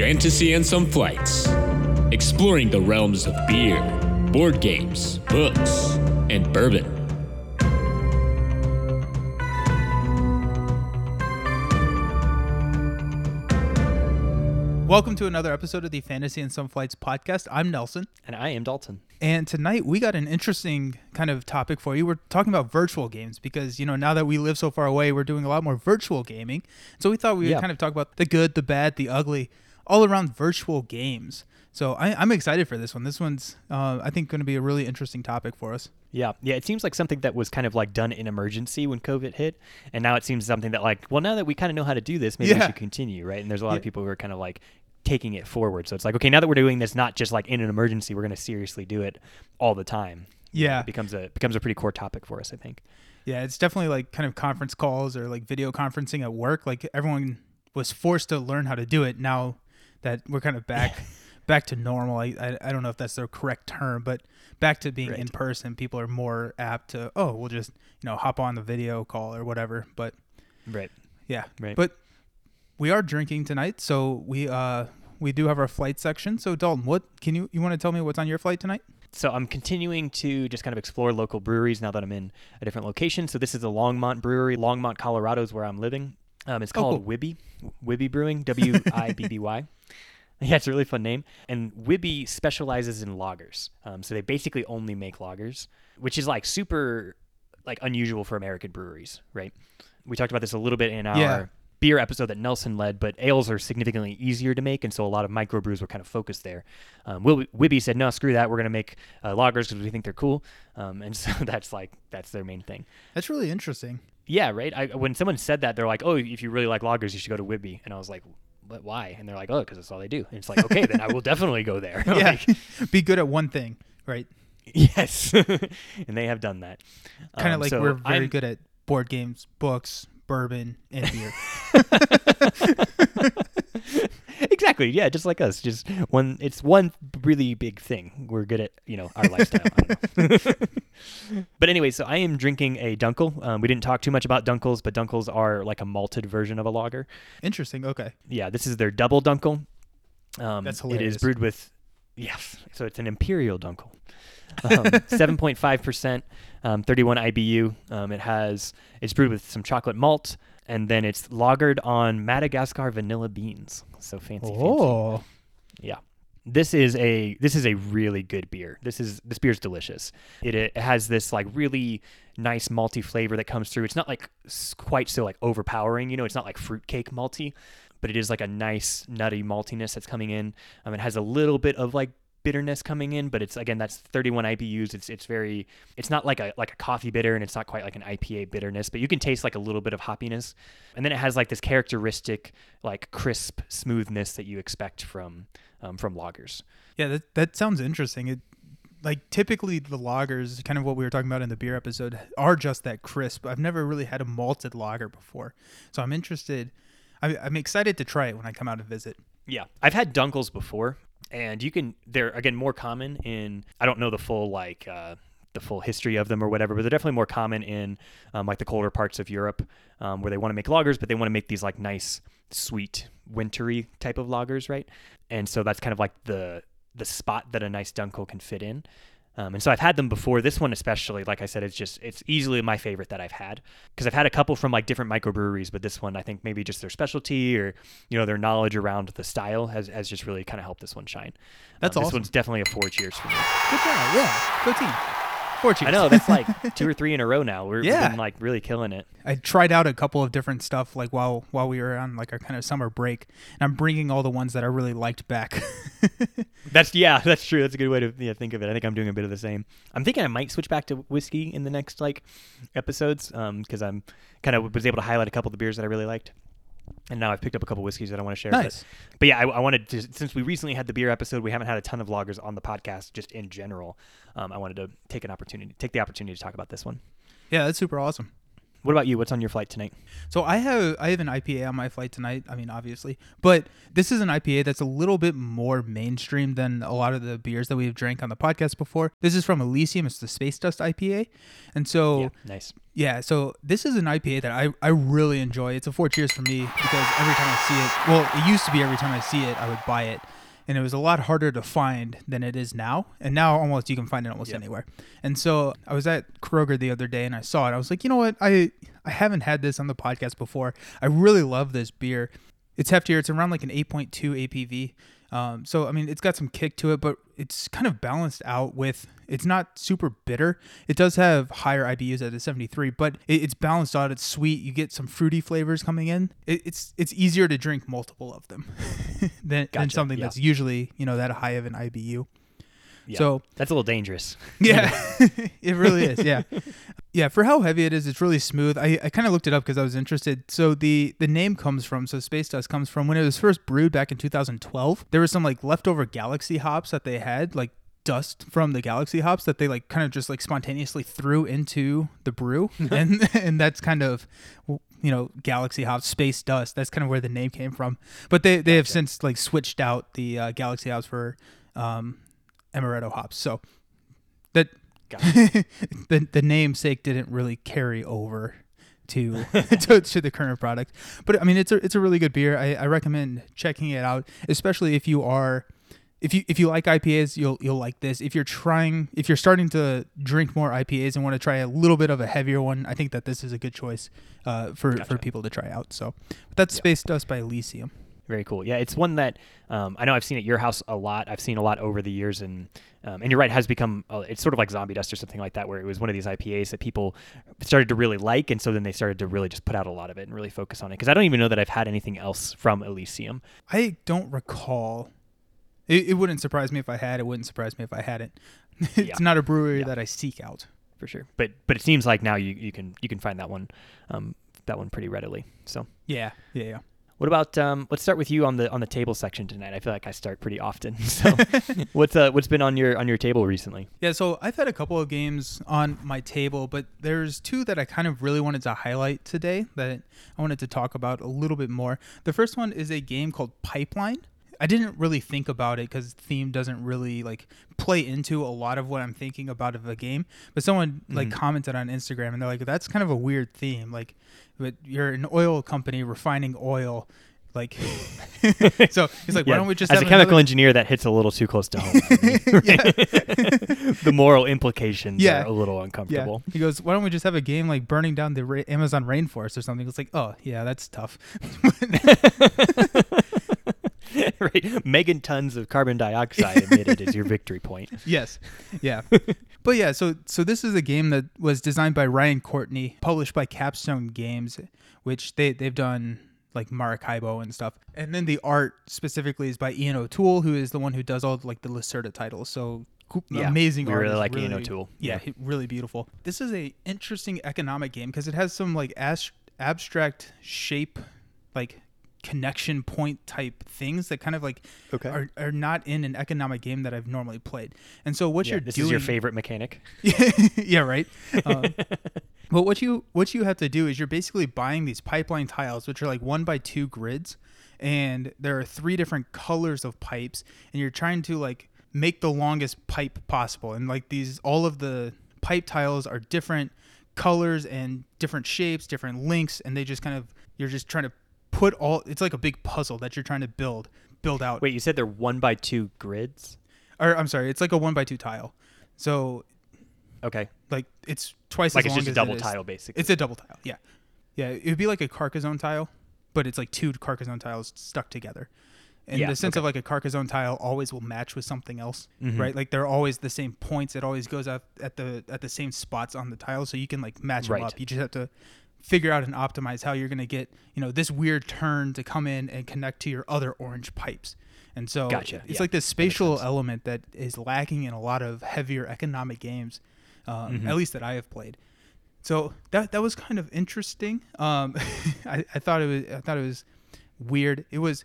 Fantasy and Some Flights, exploring the realms of beer, board games, books, and bourbon. Welcome to another episode of the Fantasy and Some Flights podcast. I'm Nelson. And I am Dalton. And tonight we got an interesting kind of topic for you. We're talking about virtual games because, you know, now that we live so far away, we're doing a lot more virtual gaming. So we thought we would Yeah. kind of talk about the good, the bad, the ugly, all around virtual games. So I, I'm excited for this one. This one's, uh, I think, going to be a really interesting topic for us. Yeah, yeah. It seems like something that was kind of like done in emergency when COVID hit, and now it seems something that like, well, now that we kind of know how to do this, maybe we should continue, right? And there's a lot Yeah. of people who are kind of like taking it forward. So it's like, okay, now that we're doing this, not just like in an emergency, we're going to seriously do it all the time. Yeah. It becomes a becomes a pretty core topic for us, I think. Yeah, it's definitely like kind of conference calls or like video conferencing at work. Like everyone was forced to learn how to do it now that we're kind of back back to normal. I, I I don't know if that's the correct term, but back to being Right. in person, people are more apt to oh, we'll just, you know, hop on the video call or whatever. But Right. yeah. Right. But we are drinking tonight, so we uh we do have our flight section. So Dalton, what can you you want to tell me what's on your flight tonight? So I'm continuing to just kind of explore local breweries now that I'm in a different location. So this is the Longmont Brewery. Longmont, Colorado is where I'm living. Um, it's Oh, called cool. Wibby, Wibby Brewing, W I B B Y. Yeah, it's a really fun name. And Wibby specializes in lagers. Um, so they basically only make lagers, which is like super like unusual for American breweries, right? We talked about this a little bit in our Yeah. beer episode that Nelson led, but ales are significantly easier to make, and so a lot of microbrews were kind of focused there. Um, Wibby said, "No, screw that. We're going to make uh, lagers because we think they're cool," um, and so that's like that's their main thing. That's really interesting. Yeah, right. I, when someone said that, they're like, "Oh, if you really like lagers, you should go to Wibby," and I was like, "But why?" And they're like, "Oh, because that's all they do." And it's like, okay, then I will definitely go there. Yeah. Like, Be good at one thing, right? yes, and they have done that. kind of Um, like so we're very I'm- good at board games, books, bourbon, and beer. exactly. Yeah, just like us. Just one. It's one really big thing. We're good at you know our lifestyle. I don't know. but anyway, so I am drinking a Dunkel. Um, we didn't talk too much about Dunkels, but Dunkels are like a malted version of a lager. Interesting. Okay. Yeah, this is their double Dunkel. Um, That's hilarious. is brewed with yes, so it's an imperial Dunkel. Um, Seven point five percent, um, thirty-one IBU. Um, it has it's brewed with some chocolate malt, and then it's lagered on Madagascar vanilla beans. So fancy, fancy. Oh, Yeah. This is a this is a really good beer. This is this beer is delicious. It, it has this like really nice malty flavor that comes through. It's not like quite so like overpowering, you know. It's not like fruitcake malty, but it is like a nice nutty maltiness that's coming in. Um, it has a little bit of like bitterness coming in, but it's again that's 31 IBUs. It's it's very it's not like a like a coffee bitter, and it's not quite like an IPA bitterness, but you can taste like a little bit of hoppiness, and then it has like this characteristic like crisp smoothness that you expect from um, from lagers. yeah. That that sounds interesting. It like typically the lagers, kind of what we were talking about in the beer episode, are just that crisp. I've never really had a malted lager before, so I'm interested. I, I'm excited to try it when I come out to visit. Yeah, I've had Dunkels before, and you can they're again more common in I don't know the full like uh, the full history of them or whatever, but they're definitely more common in um, like the colder parts of Europe um, where they want to make lagers, but they want to make these like nice, sweet, wintry type of lagers, right? And so that's kind of like the the spot that a nice Dunkel can fit in. Um, and so I've had them before. This one especially, like I said, it's just it's easily my favorite that I've had because I've had a couple from like different microbreweries, but this one I think maybe just their specialty or you know their knowledge around the style has, has just really kind of helped this one shine. That's um, This one's definitely a four cheers for me. Good job. Yeah. Go team. Four cheers. I know that's like two or three in a row now. We're, Yeah. we've been like really killing it. I tried out a couple of different stuff like while while we were on like our kind of summer break, and I'm bringing all the ones that I really liked back. That's yeah, that's true. That's a good way to yeah, think of it. I think I'm doing a bit of the same. I'm thinking I might switch back to whiskey in the next like episodes um, because I'm kind of was able to highlight a couple of the beers that I really liked. And now I've picked up a couple whiskeys that I want to share. but- nice. But yeah, I, I wanted to since we recently had the beer episode, we haven't had a ton of lagers on the podcast just in general. Um, I wanted to take an opportunity, take the opportunity to talk about this one. Yeah, that's super awesome. What about you? What's on your flight tonight? So I have I have an IPA on my flight tonight. I mean, obviously, but this is an IPA that's a little bit more mainstream than a lot of the beers that we've drank on the podcast before. This is from Elysian. It's the Space Dust IPA, and so Yeah, nice. yeah, so this is an IPA that I, I really enjoy. It's a four cheers for me because every time I see it, well, it used to be every time I see it, I would buy it. And it was a lot harder to find than it is now. And now almost you can find it almost Yep. anywhere. And so I was at Kroger the other day and I saw it. I was like, you know what? I I haven't had this on the podcast before. I really love this beer. It's heftier. It's around like an 8.2 ABV. Um, so I mean, it's got some kick to it, but it's kind of balanced out with. It's not super bitter. It does have higher IBUs at a 73, but it, it's balanced out. It's sweet. You get some fruity flavors coming in. It, it's it's easier to drink multiple of them than, than something yeah. that's usually you know that high of an IBU. Yeah. So that's a little dangerous. yeah, it really is. Yeah, yeah. For how heavy it is, it's really smooth. I, I kind of looked it up because I was interested. So the the name comes from so Space Dust comes from when it was first brewed back in 2012. There was some like leftover Galaxy hops that they had like dust from the Galaxy hops that they like kind of just like spontaneously threw into the brew, and and that's kind of you know Galaxy hops, Space Dust. That's kind of where the name came from. But they they have since like switched out the uh, Galaxy hops for um, Amarillo hops. So that the the namesake didn't really carry over to, to to the current product. But I mean, it's a it's a really good beer. I, I recommend checking it out, especially if you are. If you if you like IPAs, you'll you'll like this. If you're trying, if you're starting to drink more IPAs and want to try a little bit of a heavier one, I think that this is a good choice uh, for Gotcha. for people to try out. So, but that's Space Dust by Elysian. Very cool. Yeah, it's one that um, I know I've seen at your house a lot. I've seen a lot over the years, and um, and you're right, it has become uh, it's sort of like Zombie Dust or something like that, where it was one of these IPAs that people started to really like, and so then they started to really just put out a lot of it and really focus on it. Because I don't even know that I've had anything else from Elysian. I don't recall. It, it wouldn't surprise me if I had. It wouldn't surprise me if I hadn't. it's Yeah. not a brewery Yeah. that I seek out. for sure. But but it seems like now you, you can you can find that one um, that one pretty readily. So Yeah, yeah, yeah. What about um, let's start with you on the on the table section tonight. I feel like I start pretty often. So what's uh, what's been on your on your table recently? Yeah, so I've had a couple of games on my table, but there's two that I kind of really wanted to highlight today that I wanted to talk about a little bit more. The first one is a game called Pipeline. I didn't really think about it because theme doesn't really like play into a lot of what I'm thinking about of a game. But someone like Mhm. commented on Instagram and they're like, "That's kind of a weird theme. Like, but you're an oil company refining oil." Like, so he's like, "Why don't we just as have a chemical another- engineer that hits a little too close to home. me, the moral implications Yeah. are a little Yeah. uncomfortable. He goes, "Why don't we just have a game like burning down the ra- Amazon rainforest or something?" It's like, "Oh, yeah, that's tough." right, megan tons of carbon dioxide emitted is your victory point. yes, yeah, but yeah. So, so this is a game that was designed by Ryan Courtney, published by Capstone Games, which they they've done like Maracaibo and stuff. And then the art specifically is by Ian O'Toole, who is the one who does all like the Lacerda titles. So. Yeah, amazing we art. really like Ian O'Toole. Yeah, Yeah. really beautiful. This is a interesting economic game because it has some like as- abstract shape, like connection point type things that kind of like Okay. are, are not in an economic game that I've normally played. And so what Yeah, you're this doing is your favorite mechanic. yeah, right. Um, but what you what you have to do is you're basically buying these pipeline tiles, which are like one by two grids, and there are three different colors of pipes, and you're trying to like make the longest pipe possible. And like these, all of the pipe tiles are different colors and different shapes, different lengths, and they just kind of you're just trying to put all. It's like a big puzzle that you're trying to build build out. Wait, you said they're one by two grids? Or I'm sorry, it's like a one by two tile. So Okay, like it's twice like as it's long just a double tile, basically. It's a double tile. Yeah, yeah. It would be like a Carcassonne tile, but it's like two Carcassonne tiles stuck together. In Yeah, the sense okay. of like a Carcassonne tile always will match with something else, Mhm. right? Like they're always the same points. It always goes up at the at the same spots on the tile, so you can like match Right. them up. You just have to figure out and optimize how you're gonna get you know this weird turn to come in and connect to your other orange pipes. And so Gotcha. it's Yeah, like this spatial sense. element that is lacking in a lot of heavier economic games, um, Mhm. at least that I have played. So that that was kind of interesting. Um, I, I thought it was I thought it was weird. It was,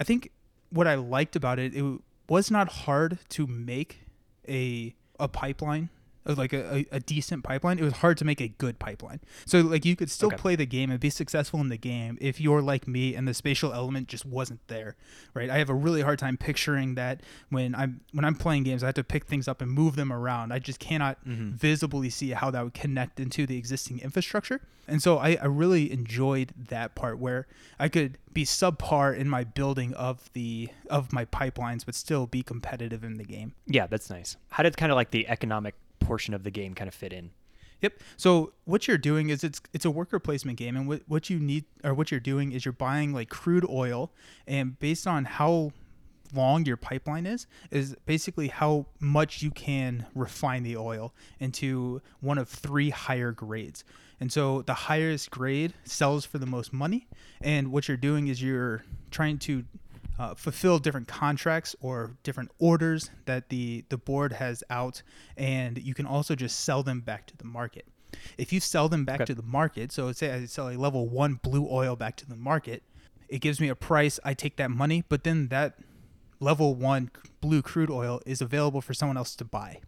I think, what I liked about it. It was not hard to make a a pipeline like a, a, decent pipeline, it was hard to make a good pipeline. So like you could still Okay. play the game and be successful in the game if you're like me and the spatial element just wasn't there, right? I have a really hard time picturing that when I'm when I'm playing games, I have to pick things up and move them around. I just cannot mm-hmm. visibly see how that would connect into the existing infrastructure. And so I, I really enjoyed that part where I could be subpar in my building of the of my pipelines, but still be competitive in the game. Yeah, that's nice. How did kind of like the economic portion of the game kind of fit in? Yep. So what you're doing is it's it's a worker placement game, and what what you need or what you're doing is you're buying like crude oil, and based on how long your pipeline is, is basically how much you can refine the oil into one of three higher grades. And so the highest grade sells for the most money, and what you're doing is you're trying to uh, fulfill different contracts or different orders that the the board has out, and you can also just sell them back to the market. If you sell them back Okay. to the market, so say I sell a level one blue oil back to the market, it gives me a price. I take that money, but then that level one blue crude oil is available for someone else to buy.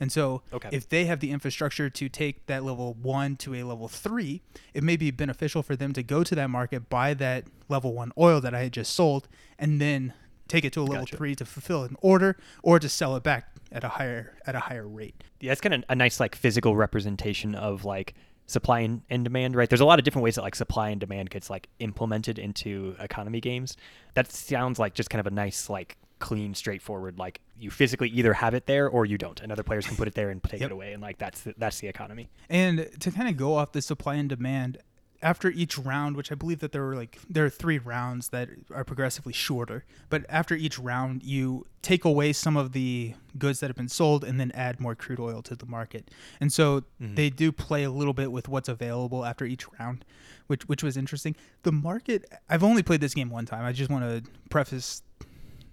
And so, Okay. if they have the infrastructure to take that level one to a level three, it may be beneficial for them to go to that market, buy that level one oil that I had just sold, and then take it to a level Gotcha. three to fulfill an order or to sell it back at a higher at a higher rate. Yeah, it's kind of a nice like physical representation of like supply and, and demand, right? There's a lot of different ways that like supply and demand gets like implemented into economy games. That sounds like just kind of a nice like clean, straightforward like you physically either have it there or you don't, and other players can put it there and take Yep. it away, and like that's the, that's the economy. And to kind of go off the supply and demand, after each round, which I believe that there were like there are three rounds that are progressively shorter, but after each round, you take away some of the goods that have been sold and then add more crude oil to the market. And so mm-hmm. they do play a little bit with what's available after each round, which which was interesting. The market I've only played this game one time. I just want to preface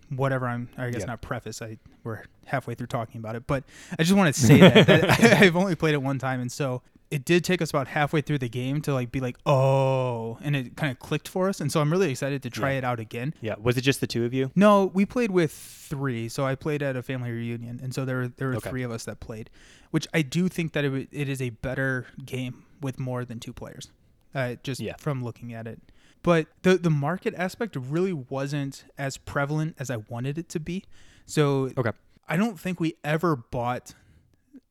whatever I'm I guess Yeah. not preface. I we're halfway through talking about it, but I just want to say that, that I've only played it one time and so it did take us about halfway through the game to like be like, "Oh," and it kind of clicked for us. And so I'm really excited to try Yeah. it out again. Yeah, was it just the two of you? No, we played with 3. So I played at a family reunion and so there were there were Okay. 3 of us that played, which I do think that it, w- it is a better game with more than two players. Uh, just Yeah. from looking at it. But the the market aspect really wasn't as prevalent as I wanted it to be. So Okay. I don't think we ever bought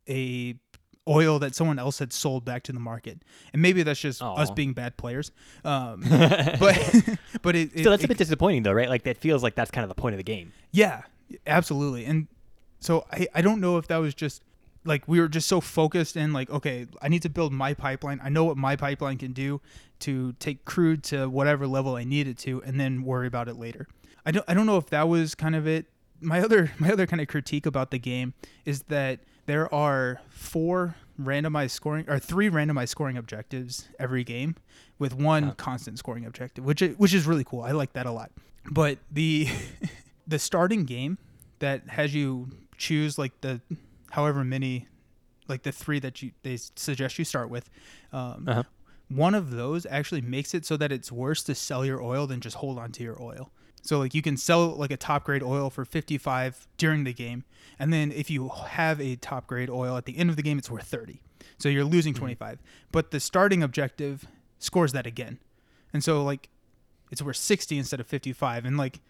a oil that someone else had sold back to the market, and maybe that's just us being bad players. Um, but but it, it, Still, that's a bit disappointing though, right? Like that feels like that's kind of the point of the game. yeah, absolutely. And so I, I don't know if that was just like we were just so focused in like, okay, I need to build my pipeline. I know what my pipeline can do to take crude to whatever level I needed to and then worry about it later. I don't I don't know if that was kind of it. My other my other kind of critique about the game is that there are four randomized scoring or three randomized scoring objectives every game with one constant scoring objective, which i- which is really cool. I like that a lot. But the the starting game that has you choose like the however many like the three that you they suggest you start with um, Uh-huh. One of those actually makes it so that it's worse to sell your oil than just hold on to your oil. So like you can sell like a top grade oil for 55 during the game and then if you have a top grade oil at the end of the game it's worth 30 so you're losing hmm. 25 but the starting objective scores that again. And so like it's worth 60 instead of 55 and like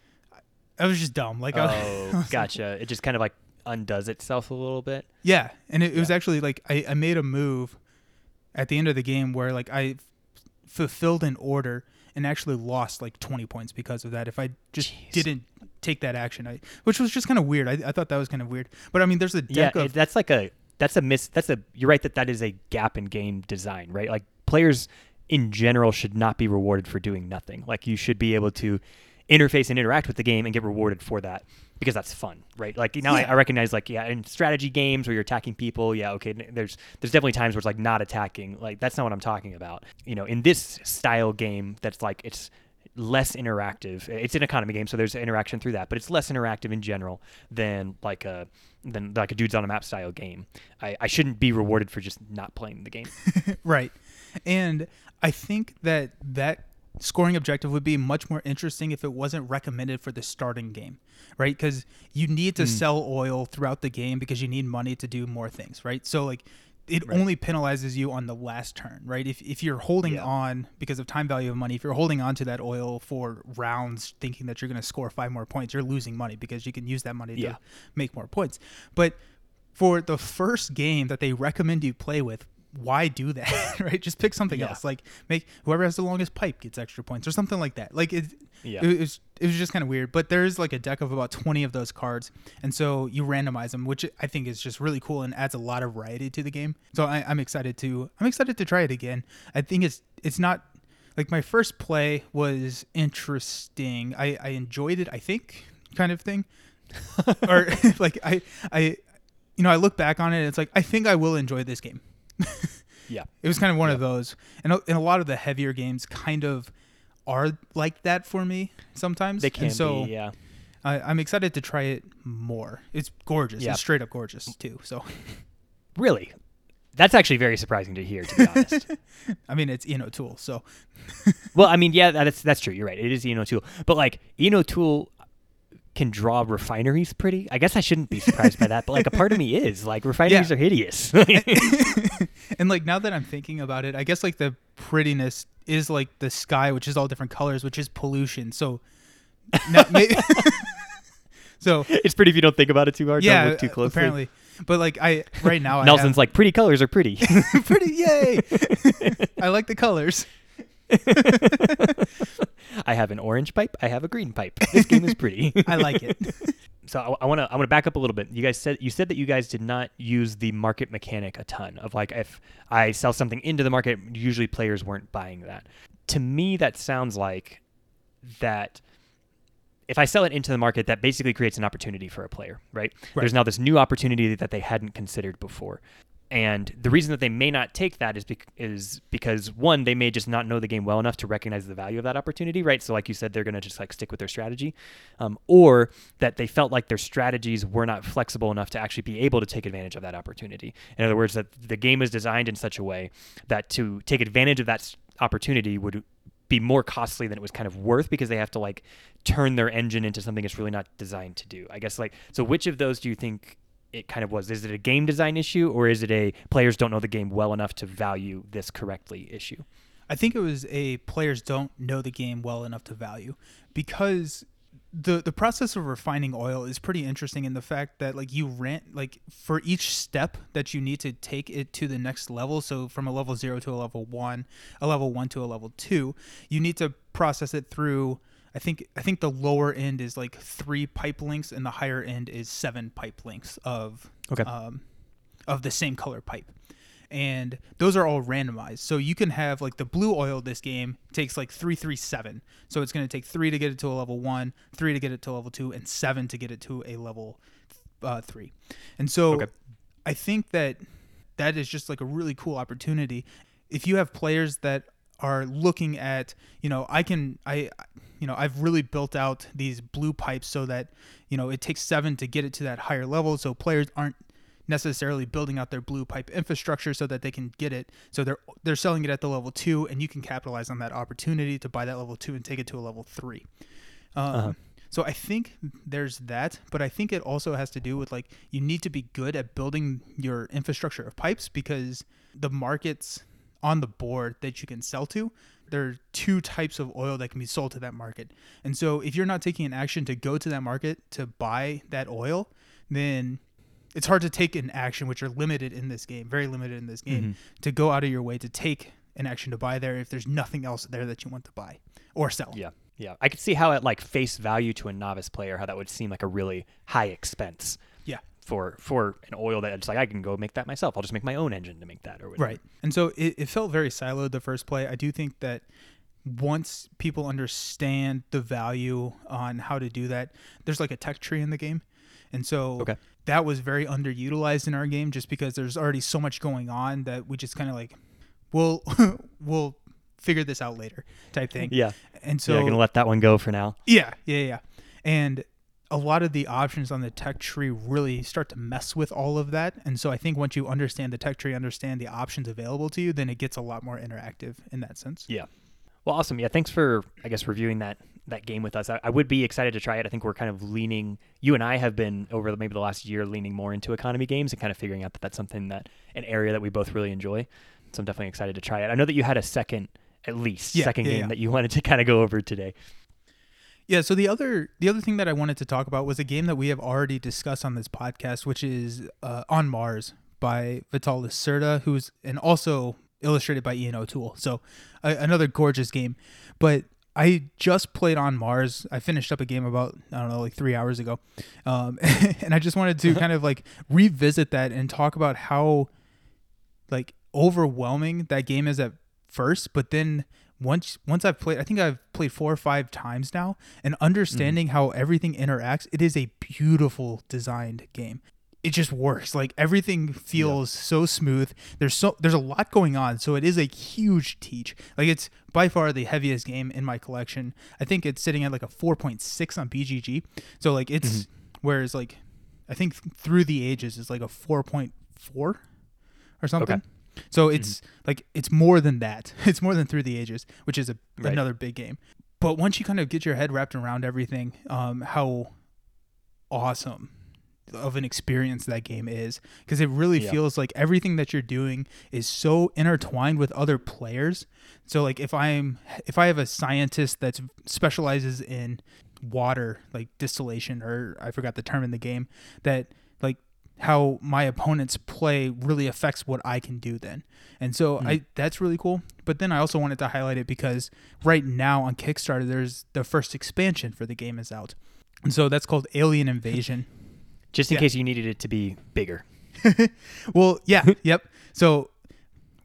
I was just dumb. Like I, Oh, gotcha. It just kind of like undoes itself a little bit. Yeah, and it, it was actually like I, I made a move at the end of the game where like I f- fulfilled an order and actually lost like 20 points because of that. If I just Jeez. didn't take that action, I which was just kind of weird. I, I thought that was kind of weird. But I mean, there's a deck it, of that's like a that's a miss. That's a you're right that that is a gap in game design, right? Like players in general should not be rewarded for doing nothing. Like you should be able to interface and interact with the game and get rewarded for that because that's fun, right? Like now I, Yeah. I recognize like yeah, in strategy games where you're attacking people, yeah, okay, there's there's definitely times where it's like not attacking. Like that's not what I'm talking about. You know, in this style game that's like it's less interactive. It's an economy game, so there's interaction through that, but it's less interactive in general than like a than like a dudes on a map style game. I, I shouldn't be rewarded for just not playing the game. right, and I think that that scoring objective would be much more interesting if it wasn't recommended for the starting game, right? Because you need to Mm. sell oil throughout the game because you need money to do more things, right? So like it Right. only penalizes you on the last turn, right? If if you're holding Yeah. on because of time value of money, if you're holding on to that oil for rounds thinking that you're going to score five more points, you're losing money because you can use that money Yeah. to make more points. But for the first game that they recommend you play with, why do that? right? Just pick something Yeah. else. Like make whoever has the longest pipe gets extra points or something like that. Like it Yeah. it, was it was just kind of weird. But there's like a deck of about 20 of those cards, and so you randomize them, which I think is just really cool and adds a lot of variety to the game. So I, I'm excited to I'm excited to try it again. I think it's it's not like my first play was interesting. I I enjoyed it. I think kind of thing, or like I I you know I look back on it. It's like I think I will enjoy this game. Yeah. It was kind of one of those, and a, and a lot of the heavier games kind of are like that for me sometimes. They can and so be, yeah. I, I'm excited to try it more. It's gorgeous. Yeah. It's straight up gorgeous too. So Really? That's actually very surprising to hear, to be honest. I mean, it's Ian O'Toole. So well, I mean, yeah, that's that's true. You're right. It is Ian O'Toole, but like Ian O'Toole can draw refineries pretty. I guess I shouldn't be surprised by that, but like a part of me is like refineries Yeah. are hideous. and like now that I'm thinking about it, I guess like the prettiness is like the sky, which is all different colors, which is pollution. So, now, maybe, so it's pretty if you don't think about it too hard. yeah, don't look too closely. apparently. But like I right now, Nelson's like pretty colors are pretty. Pretty. Yay! I like the colors. I have an orange pipe. I have a green pipe. This game is pretty. I like it. so I want to I want to back up a little bit. You guys said you said that you guys did not use the market mechanic a ton of like if I sell something into the market, usually players weren't buying that. To me, that sounds like that. If I sell it into the market, that basically creates an opportunity for a player, right? There's now this new opportunity that they hadn't considered before. And the reason that they may not take that is, is because one, they may just not know the game well enough to recognize the value of that opportunity, right? So, like you said, they're going to just like stick with their strategy, um, or that they felt like their strategies were not flexible enough to actually be able to take advantage of that opportunity. In other words, that the game is designed in such a way that to take advantage of that opportunity would be more costly than it was kind of worth because they have to like turn their engine into something it's really not designed to do. I guess like so which of those do you think it kind of was? Is it a game design issue or is it a players don't know the game well enough to value this correctly issue? I think it was a players don't know the game well enough to value because the the process of refining oil is pretty interesting in the fact that like you rent like for each step that you need to take it to the next level so from a level 0 to a level 1 a level 1 to a level 2 you need to process it through I think I think the lower end is like 3 pipe lengths and the higher end is 7 pipe lengths of Okay. um of the same color pipe and those are all randomized. So you can have like the blue oil this game takes like three three seven. So it's going to take three to get it to a level one, three to get it to a level two, and seven to get it to a level uh, three. And so Okay. I think that that is just like a really cool opportunity. If you have players that are looking at, you know, I can, I, you know, I've really built out these blue pipes so that, you know, it takes seven to get it to that higher level. So players aren't necessarily building out their blue pipe infrastructure so that they can get it. So they're they're selling it at the level two, and you can capitalize on that opportunity to buy that level two and take it to a level three. Um, Uh-huh. So I think there's that, but I think it also has to do with like you need to be good at building your infrastructure of pipes because the markets on the board that you can sell to, there are two types of oil that can be sold to that market. And so if you're not taking an action to go to that market to buy that oil, then it's hard to take an action which are limited in this game, very limited in this game, Mm-hmm. to go out of your way to take an action to buy there if there's nothing else there that you want to buy or sell. Yeah. Yeah. I could see how at like face value to a novice player, how that would seem like a really high expense. For for an oil that it's like I can go make that myself. I'll just make my own engine to make that or whatever. Right. And so it, it felt very siloed the first play. I do think that once people understand the value on how to do that, there's like a tech tree in the game. And so Okay. that was very underutilized in our game just because there's already so much going on that we just kind of like, we'll, we'll figure this out later type thing. Yeah. And So yeah, I'm gonna let that one go for now. yeah, yeah, yeah. And a lot of the options on the tech tree really start to mess with all of that. And so I think once you understand the tech tree, understand the options available to you, then it gets a lot more interactive in that sense. Yeah. Well, awesome. Yeah, thanks for I guess reviewing that that game with us. I, I, would be excited to try it. I think we're kind of leaning. You and I have been over maybe the last year leaning more into economy games and kind of figuring out that that's something that an area that we both really enjoy. So I'm definitely excited to try it. I know that you had a second, at least Yeah, second yeah, game yeah. that you wanted to kind of go over today. Yeah, so the other the other thing that I wanted to talk about was a game that we have already discussed on this podcast, which is uh, On Mars by Vital Lacerda, who's and also illustrated by Ian O'Toole. So a another gorgeous game. But I just played On Mars. I finished up a game about I don't know like three hours ago, um, and I just wanted to kind of like revisit that and talk about how like overwhelming that game is at first, but then once once I've played, I think I've played four or five times now, and mm-hmm. understanding how everything interacts, it is a beautiful designed game. It just works. Like everything feels so smooth. There's so there's a lot going on, so it is a huge teach. Like it's by far the heaviest game in my collection. I think it's sitting at like a 4.6 on BGG. So like it's mm-hmm. whereas like I think through the ages is like a 4.4 or something. So it's like it's more than that. It's more than through the ages, which is a, Right. another big game. But once you kind of get your head wrapped around everything, um, how awesome of an experience that game is, because it really Yeah. feels like everything that you're doing is so intertwined with other players. So like if I'm if I have a scientist that specializes in water like distillation or I forgot the term in the game that how my opponents play really affects what I can do then. And so hmm. I that's really cool. But then I also wanted to highlight it because right now on Kickstarter there's the first expansion for the game is out. And so that's called Alien Invasion. Just in Yeah. case you needed it to be bigger. Well, yeah, yep. So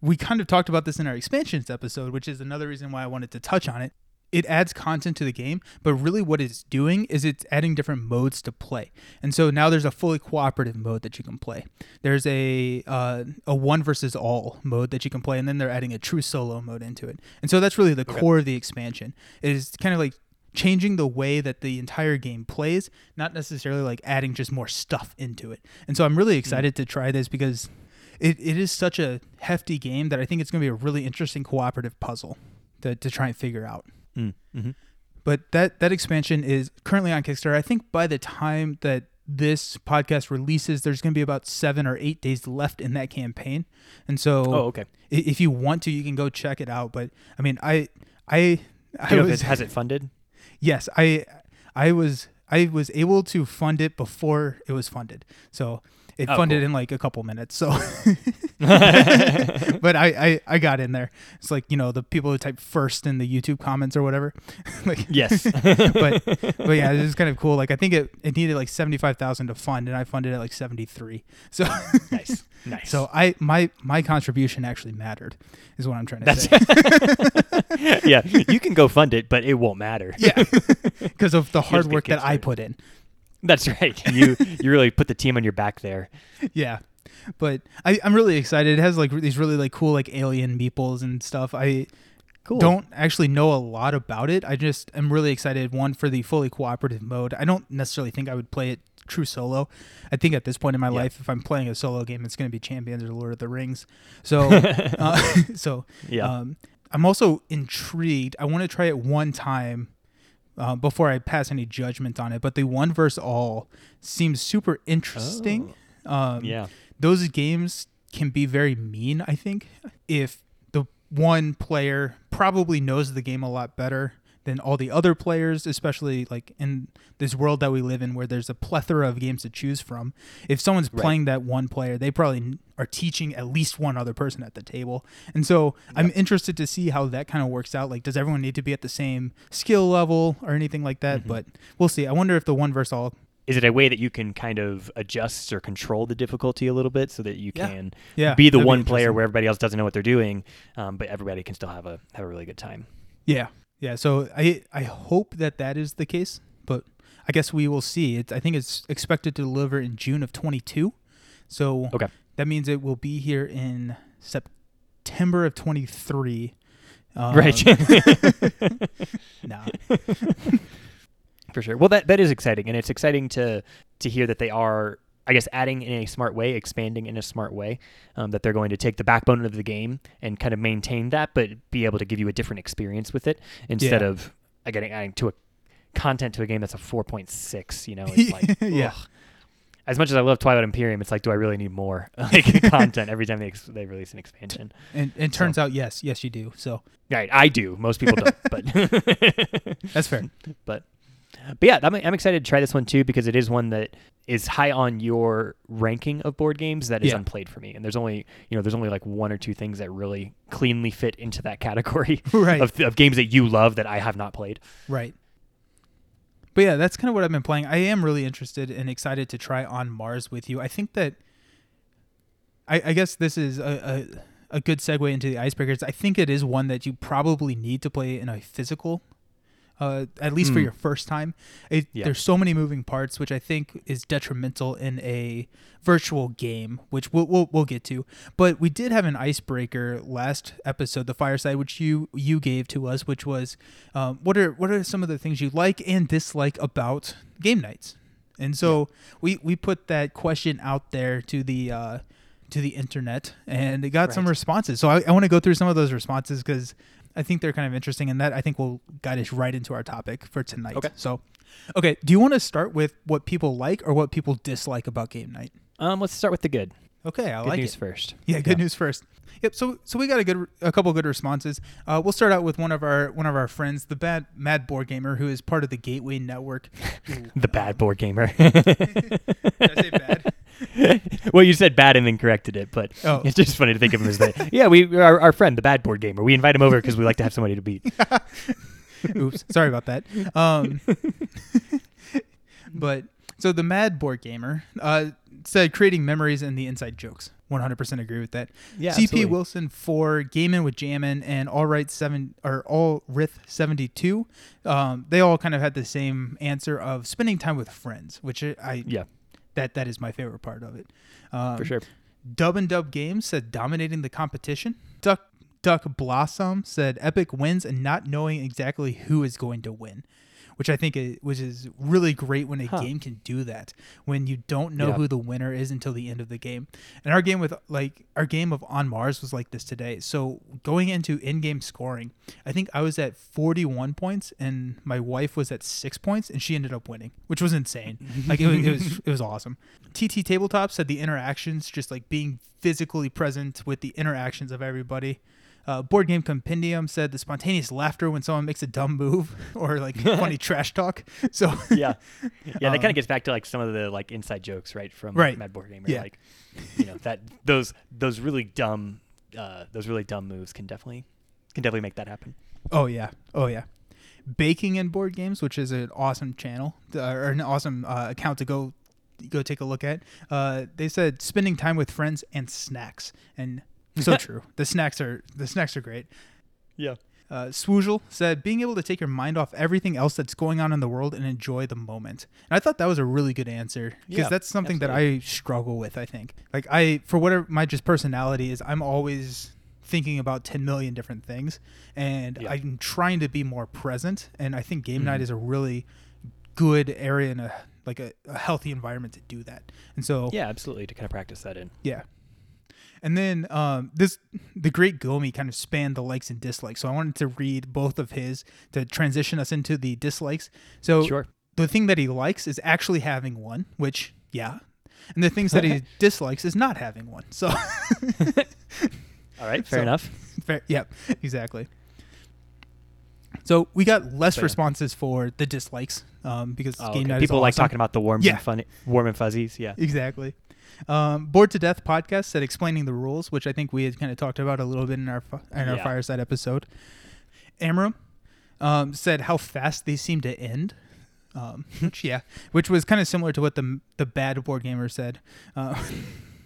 we kind of talked about this in our expansions episode, which is another reason why I wanted to touch on it. It adds content to the game, but really what it's doing is it's adding different modes to play. And so now there's a fully cooperative mode that you can play. There's a uh, a one versus all mode that you can play, and then they're adding a true solo mode into it. And so that's really the core of the expansion. Is kind of like changing the way that the entire game plays, not necessarily like adding just more stuff into it. And so I'm really excited to try this because it, it is such a hefty game that I think it's going to be a really interesting cooperative puzzle to, to try and figure out. Mm. hmm But that that expansion is currently on Kickstarter. I think by the time that this podcast releases, there's going to be about seven or eight days left in that campaign, and so Oh, okay. if you want to, you can go check it out. But I mean, I I I was it has it funded? yes I I was I was able to fund it before it was funded, so it Oh, funded cool. in like a couple minutes. So, but I, I I got in there. It's like you know the people who type first in the YouTube comments or whatever. like yes. but but yeah, this is kind of cool. Like I think it, it needed like seventy five thousand to fund, and I funded at like seventy three. So nice. Nice. so I my my contribution actually mattered, is what I'm trying to That's say. yeah, you can go fund it, but it won't matter. yeah, because of the hard work that I put in. That's right. You you really put the team on your back there. Yeah, but I I'm really excited. It has like these really like cool like alien meeples and stuff. I Cool. don't actually know a lot about it. I just am really excited. One for the fully cooperative mode. I don't necessarily think I would play it true solo. I think at this point in my Yeah. life, if I'm playing a solo game, it's going to be Champions or Lord of the Rings. So, uh, so Yeah. um, I'm also intrigued. I want to try it one time. Uh, before I pass any judgment on it, but the one verse all seems super interesting. Um, yeah. those games can be very mean, I think, if the one player probably knows the game a lot better than all the other players, especially like in this world that we live in where there's a plethora of games to choose from. If someone's Right. playing that one player, they probably are teaching at least one other person at the table. And so I'm interested to see how that kind of works out. Like, does everyone need to be at the same skill level or anything like that? But we'll see. I wonder if the one verse all Is it a way that you can kind of adjust or control the difficulty a little bit so that you Yeah. can yeah, be the one player where everybody else doesn't know what they're doing, um, but everybody can still have a have a really good time? Yeah, yeah. So I I hope that that is the case, but I guess we will see. It, I think it's expected to deliver in June of 22. So Okay. that means it will be here in September of 23. Um, right. nah. For sure. Well, that that is exciting, and it's exciting to to hear that they are. I guess adding in a smart way, expanding in a smart way, um, that they're going to take the backbone of the game and kind of maintain that, but be able to give you a different experience with it instead Yeah. of again adding to a content to a game that's a 4.6. You know, it's like Yeah. ugh. As much as I love Twilight Imperium, it's like, do I really need more like content every time they ex- they release an expansion? And and turns out yes, yes you do. So Right, I do. Most people don't, but that's fair. but but yeah, I'm, I'm excited to try this one too because it is one that is high on your ranking of board games that is Yeah. unplayed for me. And there's only you know there's only like one or two things that really cleanly fit into that category Right. of, of games that you love that I have not played. Right. But yeah, that's kind of what I've been playing. I am really interested and excited to try on Mars with you. I think that I, I guess this is a, a, a good segue into the icebreakers. I think it is one that you probably need to play in a physical, uh, at least for Mm. your first time. It, Yeah. There's so many moving parts, which I think is detrimental in a virtual game, which we'll, we'll we'll get to. But we did have an icebreaker last episode, the fireside, which you you gave to us, which was um, what are what are some of the things you like and dislike about game nights. And so we we put that question out there to the uh, to the internet, and it got some responses. So I, I want to go through some of those responses because I think they're kind of interesting, and that I think will guide us right into our topic for tonight. Okay. So, okay, do you want to start with what people like or what people dislike about game night? Um, let's start with the good. Okay, I good like news it. first. Yeah, good news first. Yep. So so we got a good a couple good responses. Uh, we'll start out with one of our one of our friends, the bad Mad Board Gamer, who is part of the Gateway Network. The bad board gamer. Did I say bad? well, you said bad and then corrected it, but Oh. it's just funny to think of him as the yeah. We our, our friend, the bad board gamer. We invite him over because we like to have somebody to beat. Oops, sorry about that. Um, but so the Mad Board Gamer uh, said creating memories and the inside jokes. 100% agree with that. Yeah, CP absolutely. Wilson for Gaming with Jammin and All Right Seven or All Rith 72. Um, they all kind of had the same answer of spending time with friends, which I Yeah, that that is my favorite part of it. Um, for sure. Dub and Dub Games said dominating the competition. Duck Duck Blossom said epic wins and not knowing exactly who is going to win, which I think is, which is really great when a Huh. game can do that. When you don't know Yeah. who the winner is until the end of the game. And our game with like our game of On Mars was like this today. So going into in-game scoring, I think I was at 41 points and my wife was at 6 points and she ended up winning, which was insane. like it was, it was it was awesome. TT Tabletop said the interactions, just like being physically present with the interactions of everybody. Uh, Board Game Compendium said the spontaneous laughter when someone makes a dumb move or like funny trash talk. So yeah, yeah. That kind Um, of gets back to like some of the like inside jokes, right, from Right. Mad Board Gamer. Yeah. Like, you know that those those really dumb uh, those really dumb moves can definitely can definitely make that happen. Oh yeah, oh yeah. Baking and Board Games, which is an awesome channel uh, or an awesome uh, account to go go take a look at. Uh, they said spending time with friends and snacks, and so true. The snacks are the snacks are great. Yeah. Uh, Swoozle said being able to take your mind off everything else that's going on in the world and enjoy the moment. And I thought that was a really good answer because Yeah, that's something that I struggle with. I think like I for whatever my just personality is, I'm always thinking about 10 million different things and Yeah. I'm trying to be more present and I think game night Mhm. is a really good area and a like a, a healthy environment to do that. And so Yeah, absolutely. To kind of practice that in. yeah. And then um, this the great Gomi kind of spanned the likes and dislikes. So I wanted to read both of his to transition us into the dislikes. So Sure. the thing that he likes is actually having one, which yeah. And the things that he dislikes is not having one. So All right. Fair So- enough. fair, yeah, exactly. So we got less So, yeah. responses for the dislikes um, because Oh, game okay. night People is like talking about the warm Yeah. and funny, warm and fuzzies. Yeah. Exactly. Um, Bored to Death podcast said explaining the rules, which I think we had kind of talked about a little bit in our in our Yeah. fireside episode. Amram um, said how fast they seem to end, um, which yeah, which was kind of similar to what the the bad board gamer said. Uh.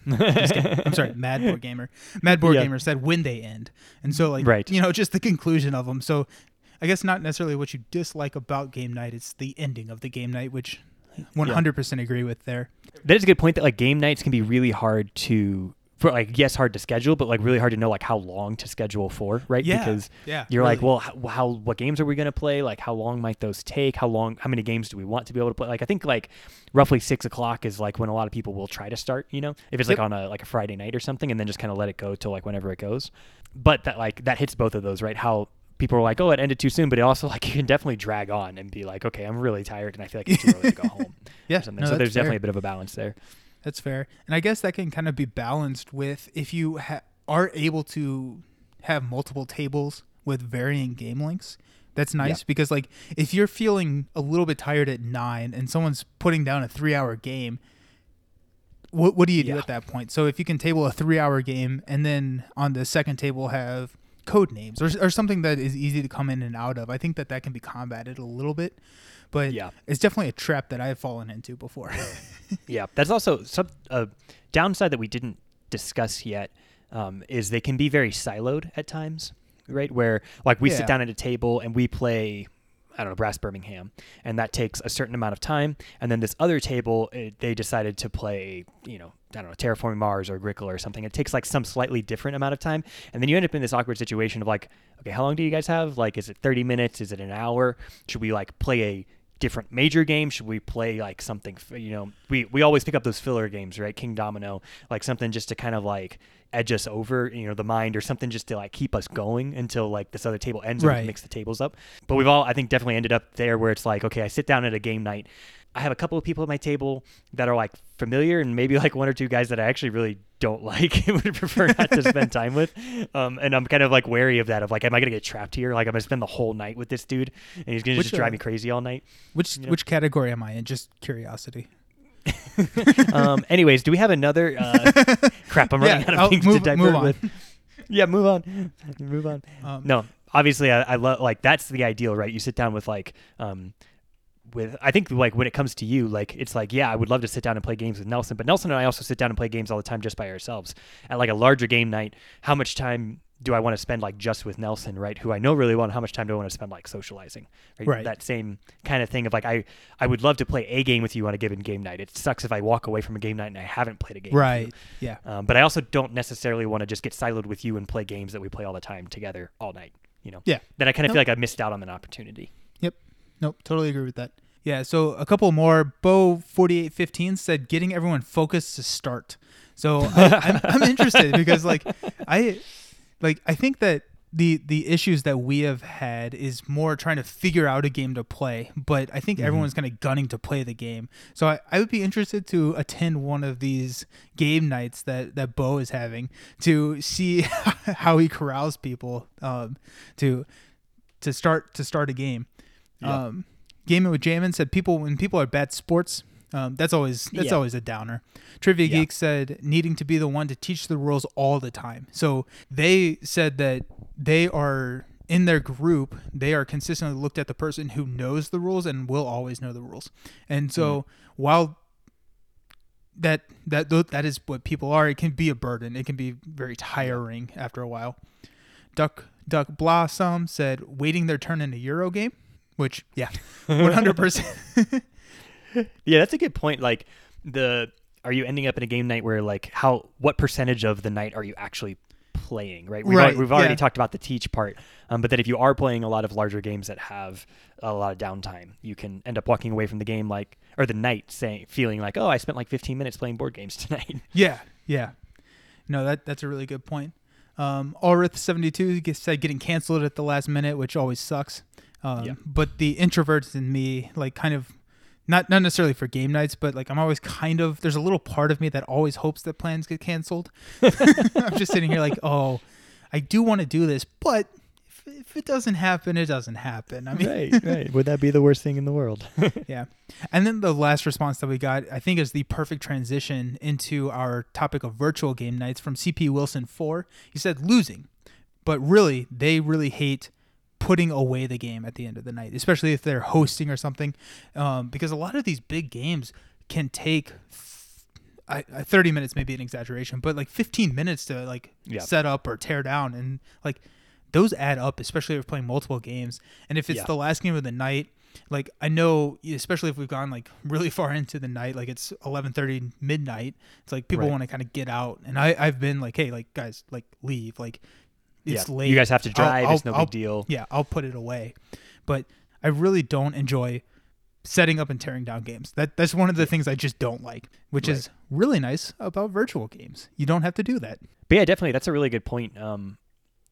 I'm sorry, Mad Board Gamer. Mad Board Yeah. Gamer said when they end, and so like Right. you know just the conclusion of them. So I guess not necessarily what you dislike about game night; it's the ending of the game night, which 100% agree with there. That is a good point. That like game nights can be really hard to for like yes, hard to schedule, but like really hard to know like how long to schedule for, right? Yeah, Because yeah, you're like, well, how, how what games are we gonna play? Like, how long might those take? How long? How many games do we want to be able to play? Like, I think like roughly six o'clock is like when a lot of people will try to start. You know, if it's like on a like a Friday night or something, and then just kind of let it go till like whenever it goes. But that like that hits both of those, right? How people are like, oh, it ended too soon, but it also like you can definitely drag on and be like, okay, I'm really tired and I feel like it's too early to go home. Yeah, something. no, so there's definitely a bit of a balance there. That's fair. And I guess that can kind of be balanced with if you ha- are able to have multiple tables with varying game lengths. That's nice because, like, if you're feeling a little bit tired at nine and someone's putting down a three hour game, what, what do you do Yeah. at that point? So, if you can table a three hour game and then on the second table have Codenames or, or something that is easy to come in and out of, I think that that can be combated a little bit. But Yeah. it's definitely a trap that I've fallen into before. Yeah, that's also some a downside that we didn't discuss yet. Um, is they can be very siloed at times, right? Where like we Yeah. sit down at a table and we play, I don't know, Brass Birmingham, and that takes a certain amount of time, and then this other table it, they decided to play, you know, I don't know, Terraforming Mars or Agricola or something. It takes like some slightly different amount of time, and then you end up in this awkward situation of like, okay, how long do you guys have? Like, is it thirty minutes? Is it an hour? Should we like play a different major game? Should we play like something? You know, we we always pick up those filler games, right? Kingdomino, like something just to kind of like edge us over, you know, the mind or something just to like keep us going until like this other table ends and Right. can mix the tables up. But we've all, I think, definitely ended up there where it's like, okay, I sit down at a game night. I have a couple of people at my table that are like familiar and maybe like one or two guys that I actually really don't like and would prefer not to spend time with. Um, and I'm kind of like wary of that of like, am I going to get trapped here? Like, I'm going to spend the whole night with this dude and he's going to just drive uh, me crazy all night. which You know? which category am I in? Just curiosity. um, anyways, do we have another? Uh, crap, I'm running Yeah, out of I'll things move- to divert move on. with. Yeah, move on. move on. Um, No, obviously, I, I love like that's the ideal, right? You sit down with like, um, with I think like when it comes to you, like it's like yeah, I would love to sit down and play games with Nelson, but Nelson and I also sit down and play games all the time just by ourselves. At like a larger game night, how much time do I want to spend like just with Nelson, right? Who I know really well, and how much time do I want to spend like socializing, right? Right. That same kind of thing of like I I would love to play a game with you on a given game night. It sucks if I walk away from a game night and I haven't played a game. Right. Yeah. Um, but I also don't necessarily want to just get siloed with you and play games that we play all the time together all night. You know. Yeah. Then I kind of Nope. feel like I missed out on an opportunity. Yep. Nope. Totally agree with that. Yeah. So a couple more. Bo forty eight fifteen said getting everyone focused to start. So I, I'm, I'm interested because like I like I think that the the issues that we have had is more trying to figure out a game to play, but I think everyone's kind of gunning to play the game. So I, I would be interested to attend one of these game nights that that Bo is having to see how he corrals people um, to to start to start a game. Yeah. Um, Gaming with Jamin said people when people are bad sports, um, that's always that's Yeah. always a downer. Trivia Yeah. Geek said needing to be the one to teach the rules all the time. So they said that they are in their group, they are consistently looked at the person who knows the rules and will always know the rules. And so Mm-hmm. while that that that is what people are, it can be a burden. It can be very tiring after a while. Duck Duck Blossom said waiting their turn in a Euro game, which yeah, one hundred percent. Yeah, that's a good point. Like the are you ending up in a game night where like how what percentage of the night are you actually playing? Right. We've, Right, we've already yeah. talked about the teach part, um, but that if you are playing a lot of larger games that have a lot of downtime, you can end up walking away from the game like or the night saying feeling like oh I spent like 15 minutes playing board games tonight. Yeah, yeah. No, that that's a really good point. Um, Ulrith seventy two said getting canceled at the last minute, which always sucks. Um, Yeah. But the introverts in me, like, kind of, not not necessarily for game nights, but like I'm always kind of. There's a little part of me that always hopes that plans get canceled. I'm just sitting here like, oh, I do want to do this, but if, if it doesn't happen, it doesn't happen. I mean, right, right. Would that be the worst thing in the world? yeah. And then the last response that we got, I think, is the perfect transition into our topic of virtual game nights from CP Wilson 4. He said losing, but really, they really hate putting away the game at the end of the night, especially if they're hosting or something, um, because a lot of these big games can take. I, I- 30 minutes may be an exaggeration, but like 15 minutes to like Yeah. set up or tear down. And like those add up, especially if you're playing multiple games. And if it's Yeah. the last game of the night, like I know, especially if we've gone like really far into the night, like it's eleven thirty midnight. It's like people Right. want to kind of get out, and I I've been like, hey, like guys, like leave, like it's yeah. late. You guys have to I'll- drive. it's I'll- no I'll- big deal. Yeah, I'll put it away, but I really don't enjoy setting up and tearing down games. That that's one of the things I just don't like, which is really nice about virtual games. You don't have to do that. But yeah, definitely, that's a really good point. Um,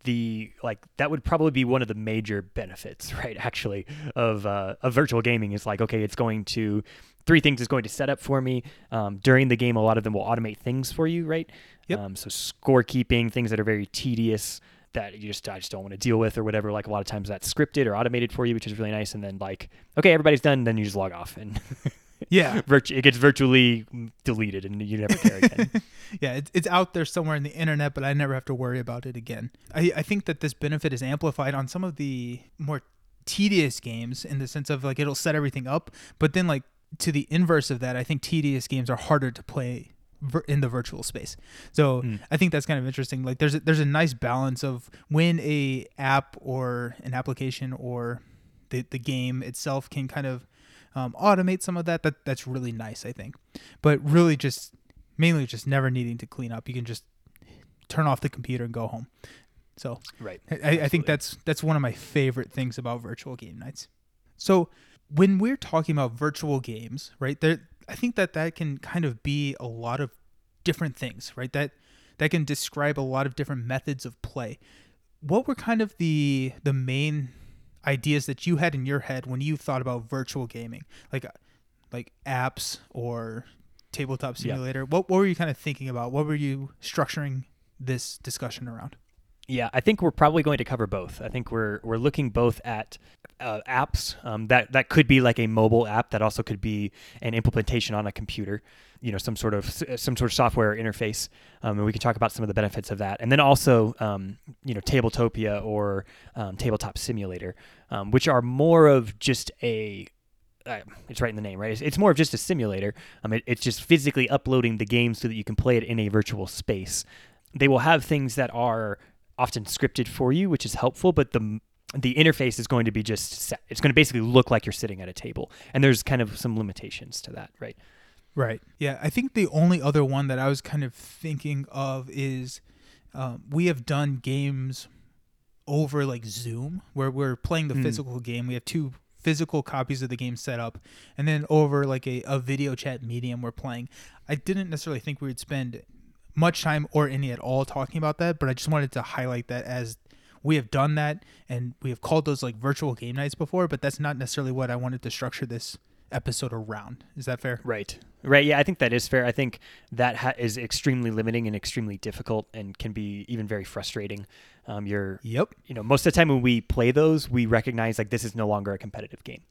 the like that would probably be one of the major benefits, right? Actually, of uh, of virtual gaming is like, okay, it's going to three things is going to set up for me um, during the game. A lot of them will automate things for you, right? Yep. Um, so scorekeeping, things that are very tedious that you just I just don't want to deal with or whatever. Like a lot of times that's scripted or automated for you, which is really nice. And then like, okay, everybody's done, then you just log off and Yeah, virtu- it gets virtually deleted and you never care again. yeah, it's, it's out there somewhere in the internet, but I never have to worry about it again. I, I think that this benefit is amplified on some of the more tedious games in the sense of like it'll set everything up, but then like to the inverse of that, I think tedious games are harder to play in the virtual space. So Mm. I think that's kind of interesting. Like there's a, there's a nice balance of when a app or an application or the the game itself can kind of um, automate some of that. That that's really nice, I think. But really, just mainly just never needing to clean up. You can just turn off the computer and go home. So right. I, I think that's that's one of my favorite things about virtual game nights. So when we're talking about virtual games, right there, I think that that can kind of be a lot of different things, right? That that can describe a lot of different methods of play. What were kind of the the main ideas that you had in your head when you thought about virtual gaming, like like apps or tabletop Yeah. simulator? What what were you kind of thinking about? What were you structuring this discussion around? Yeah, I think we're probably going to cover both. I think we're we're looking both at uh, apps um, that that could be like a mobile app that also could be an implementation on a computer, you know, some sort of some sort of software interface, um, and we can talk about some of the benefits of that. And then also, um, you know, Tabletopia or um, Tabletop Simulator, um, which are more of just a uh, it's right in the name, right? It's, it's more of just a simulator. Um, it, it's just physically uploading the game so that you can play it in a virtual space. They will have things that are often scripted for you, which is helpful, but the the interface is going to be just set. It's going to basically look like you're sitting at a table, and there's kind of some limitations to that, right? Right. Yeah. I think the only other one that I was kind of thinking of is um, we have done games over like Zoom where we're playing the Hmm. physical game. We have two physical copies of the game set up, and then over like a, a video chat medium we're playing. I didn't necessarily think we would spend much time or any at all talking about that, but I just wanted to highlight that as we have done that and we have called those like virtual game nights before, but that's not necessarily what I wanted to structure this episode around. Is that fair? Right. Right. Yeah, I think that is fair. I think that ha- is extremely limiting and extremely difficult, and can be even very frustrating. Um, you're Yep. you know, most of the time when we play those, we recognize like this is no longer a competitive game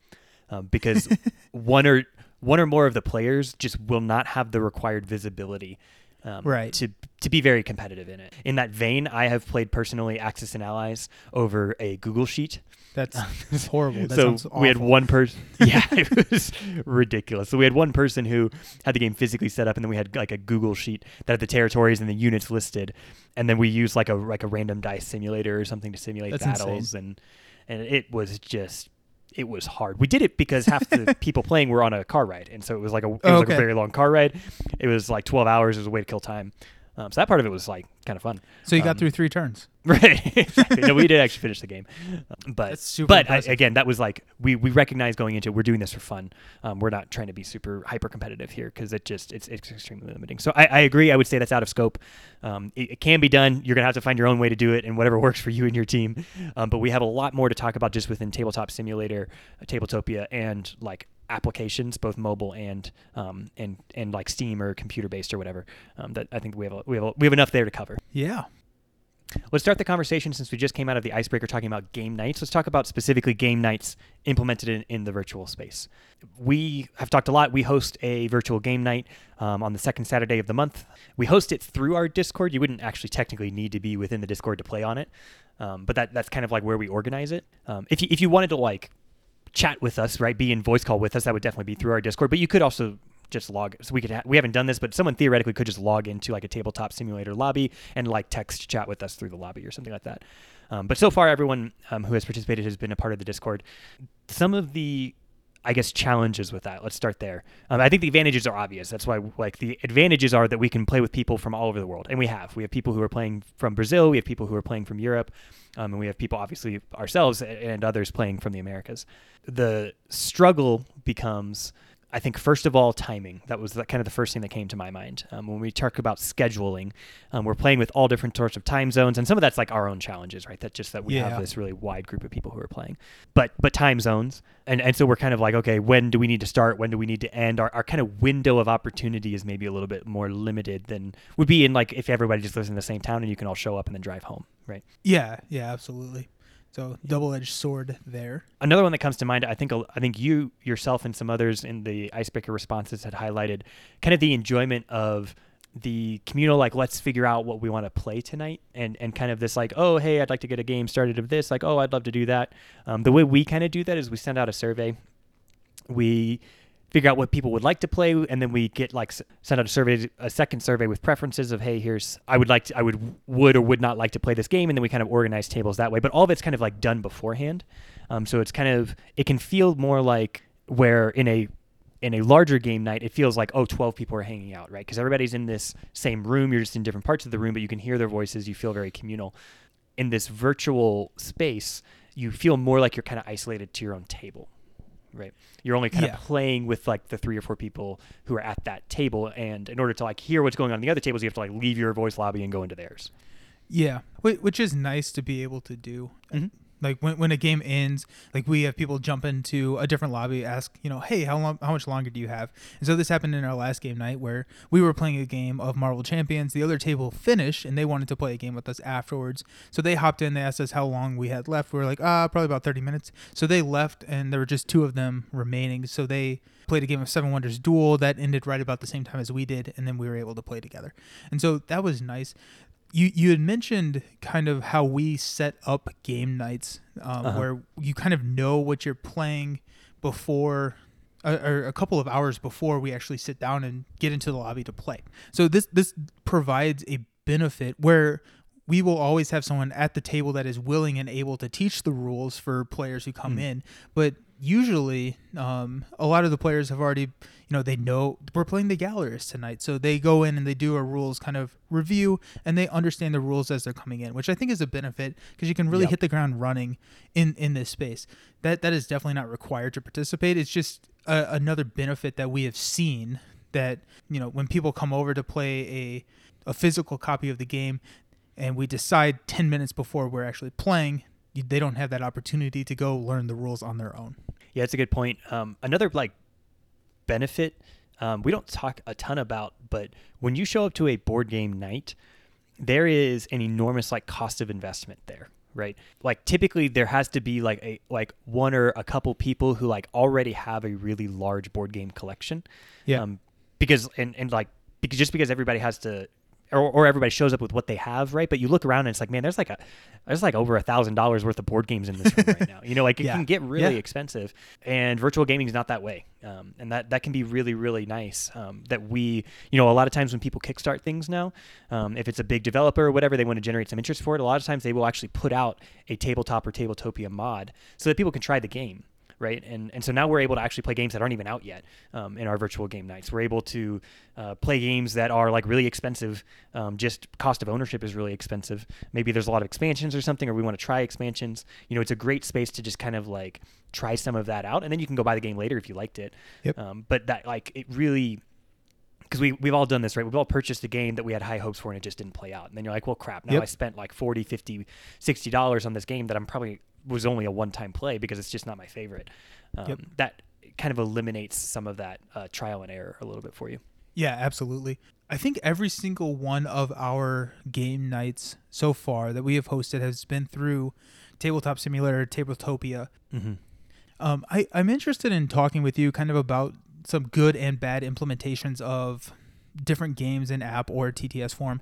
um, because one or one or more of the players just will not have the required visibility. Um, Right. To to be very competitive in it. In that vein, I have played personally Axis and Allies over a Google Sheet. That's horrible. That so sounds we had one person. Yeah, it was ridiculous. So we had one person who had the game physically set up, and then we had like a Google sheet that had the territories and the units listed, and then we used like a like a random dice simulator or something to simulate That's battles, and and it was just. It was hard. We did it because half the people playing were on a car ride, and so it was like a it was Oh, like a very long car ride. It was like twelve hours. It was a way to kill time. Um, so that part of it was like kind of fun. So you got um, through three turns. Right. exactly. No, we did actually finish the game, but super but I, again, that was like we we recognize going into it, we're doing this for fun. Um, we're not trying to be super hyper competitive here because it just it's it's extremely limiting. So I, I agree. I would say that's out of scope. Um, it, it can be done. You're gonna have to find your own way to do it and whatever works for you and your team. Um, but we have a lot more to talk about just within Tabletop Simulator, uh, Tabletopia, and like applications, both mobile and um, and and like Steam or computer based or whatever. Um, that I think we have a, we have a, we have enough there to cover. Yeah. Let's start the conversation since we just came out of the icebreaker talking about game nights. Let's talk about specifically game nights implemented in, in the virtual space. We have talked a lot. We host a virtual game night um, on the second Saturday of the month. We host it through our Discord. You wouldn't actually technically need to be within the Discord to play on it, um, but that that's kind of like where we organize it. Um, if you, if you wanted to like chat with us, right, be in voice call with us, that would definitely be through our Discord. But you could also just log. So we could ha- we haven't done this, but someone theoretically could just log into like a tabletop simulator lobby and like text chat with us through the lobby or something like that. Um, but so far, everyone um, who has participated has been a part of the Discord. Some of the I guess challenges with that. Let's start there. Um, I think the advantages are obvious. That's why like the advantages are that we can play with people from all over the world, and we have. We have people who are playing from Brazil. We have people who are playing from Europe, um, and we have people obviously ourselves and others playing from the Americas. The struggle becomes I think first of all, timing. That was the, kind of the first thing that came to my mind um, when we talk about scheduling. Um, we're playing with all different sorts of time zones, and some of that's like our own challenges, right? That's just that we Yeah. have this really wide group of people who are playing, but but time zones, and and so we're kind of like, okay, when do we need to start? When do we need to end? Our our kind of window of opportunity is maybe a little bit more limited than would be in like if everybody just lives in the same town and you can all show up and then drive home, right? Yeah, yeah, absolutely. So double-edged sword there. another one that comes to mind i think i think you yourself and some others in the icebreaker responses had highlighted kind of the enjoyment of the communal like let's figure out what we want to play tonight and and kind of this like oh hey i'd like to get a game started of this like oh i'd love to do that. Um, the way we kind of do that is we send out a survey. We figure out what people would like to play and then we get like send out a survey a second survey with preferences of hey here's i would like to i would would or would not like to play this game and then we kind of organize tables that way. But all of it's kind of like done beforehand. Um, so it's kind of it can feel more like where in a in a larger game night it feels like oh 12 people are hanging out right? Because everybody's in this same room you're just in different parts of the room but you can hear their voices you feel very communal. In this virtual space you feel more like you're kind of isolated to your own table right you're only kind Yeah. of playing with like the three or four people who are at that table and in order to like hear what's going on in the other tables you have to like leave your voice lobby and go into theirs Yeah, which is nice to be able to do. Mhm. Like when, when a game ends, like we have people jump into a different lobby, ask, you know, hey, how long, how much longer do you have? And so this happened in our last game night where we were playing a game of Marvel Champions. The other table finished and they wanted to play a game with us afterwards. So they hopped in, they asked us how long we had left. We were like, ah, probably about 30 minutes. So they left and there were just two of them remaining. So they played a game of Seven Wonders Duel that ended right about the same time as we did, and then we were able to play together. And so that was nice you you had mentioned kind of how we set up game nights um, Uh-huh. where you kind of know what you're playing before uh, or a couple of hours before we actually sit down and get into the lobby to play so this this provides a benefit where we will always have someone at the table that is willing and able to teach the rules for players who come Hmm. in but usually um, a lot of the players have already you know they know we're playing the gallerist tonight. So they go in and they do a rules kind of review and they understand the rules as they're coming in which i think is a benefit because you can really Yep. hit the ground running in in this space. That that is definitely not required to participate. It's just a, another benefit that we have seen that you know when people come over to play a a physical copy of the game and we decide 10 minutes before we're actually playing they don't have that opportunity to go learn the rules on their own Yeah, it's a good point. Um, another like benefit um, we don't talk a ton about, but when you show up to a board game night, there is an enormous like cost of investment there, right? Like typically there has to be like a like one or a couple people who like already have a really large board game collection. Yeah. Um, because and and like because just because everybody has to or, or everybody shows up with what they have, right? But you look around and it's like, man, there's like a there's like over a thousand dollars worth of board games in this room right now. You know, like it Yeah. can get really Yeah. expensive, and virtual gaming is not that way, um, and that that can be really really nice. Um, that we, you know, a lot of times when people kickstart things now, um, if it's a big developer or whatever, they want to generate some interest for it. A lot of times they will actually put out a tabletop or tabletopia mod so that people can try the game right? And and so now we're able to actually play games that aren't even out yet um, in our virtual game nights. We're able to uh, play games that are like really expensive. Um, just cost of ownership is really expensive. Maybe there's a lot of expansions or something, or we want to try expansions. You know, it's a great space to just kind of like try some of that out, and then you can go buy the game later if you liked it. Yep. Um, but that like it really. Because we, we've all done this, right? We've all purchased a game that we had high hopes for and it just didn't play out. And then you're like, well, crap. Now Yep. I spent like 40, 50, 60 dollars on this game that I'm probably was only a one-time play because it's just not my favorite. Um, Yep. That kind of eliminates some of that uh, trial and error a little bit for you. Yeah, absolutely. I think every single one of our game nights so far that we have hosted has been through Tabletop Simulator, Tabletopia. Mm-hmm. Um, I, I'm interested in talking with you kind of about some good and bad implementations of different games in app or TTS form.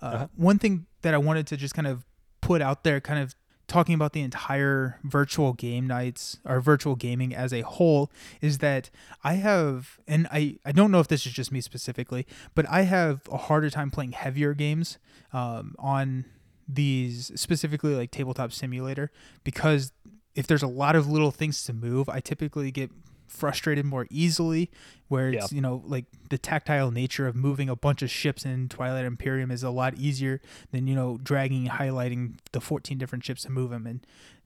Uh, Uh-huh. One thing that I wanted to just kind of put out there, kind of talking about the entire virtual game nights or virtual gaming as a whole, is that I have, and I, I don't know if this is just me specifically, but I have a harder time playing heavier games um, on these specifically like tabletop simulator because if there's a lot of little things to move, I typically get frustrated more easily. Where it's Yeah. you know like the tactile nature of moving a bunch of ships in Twilight Imperium is a lot easier than you know dragging and highlighting the 14 different ships to move them in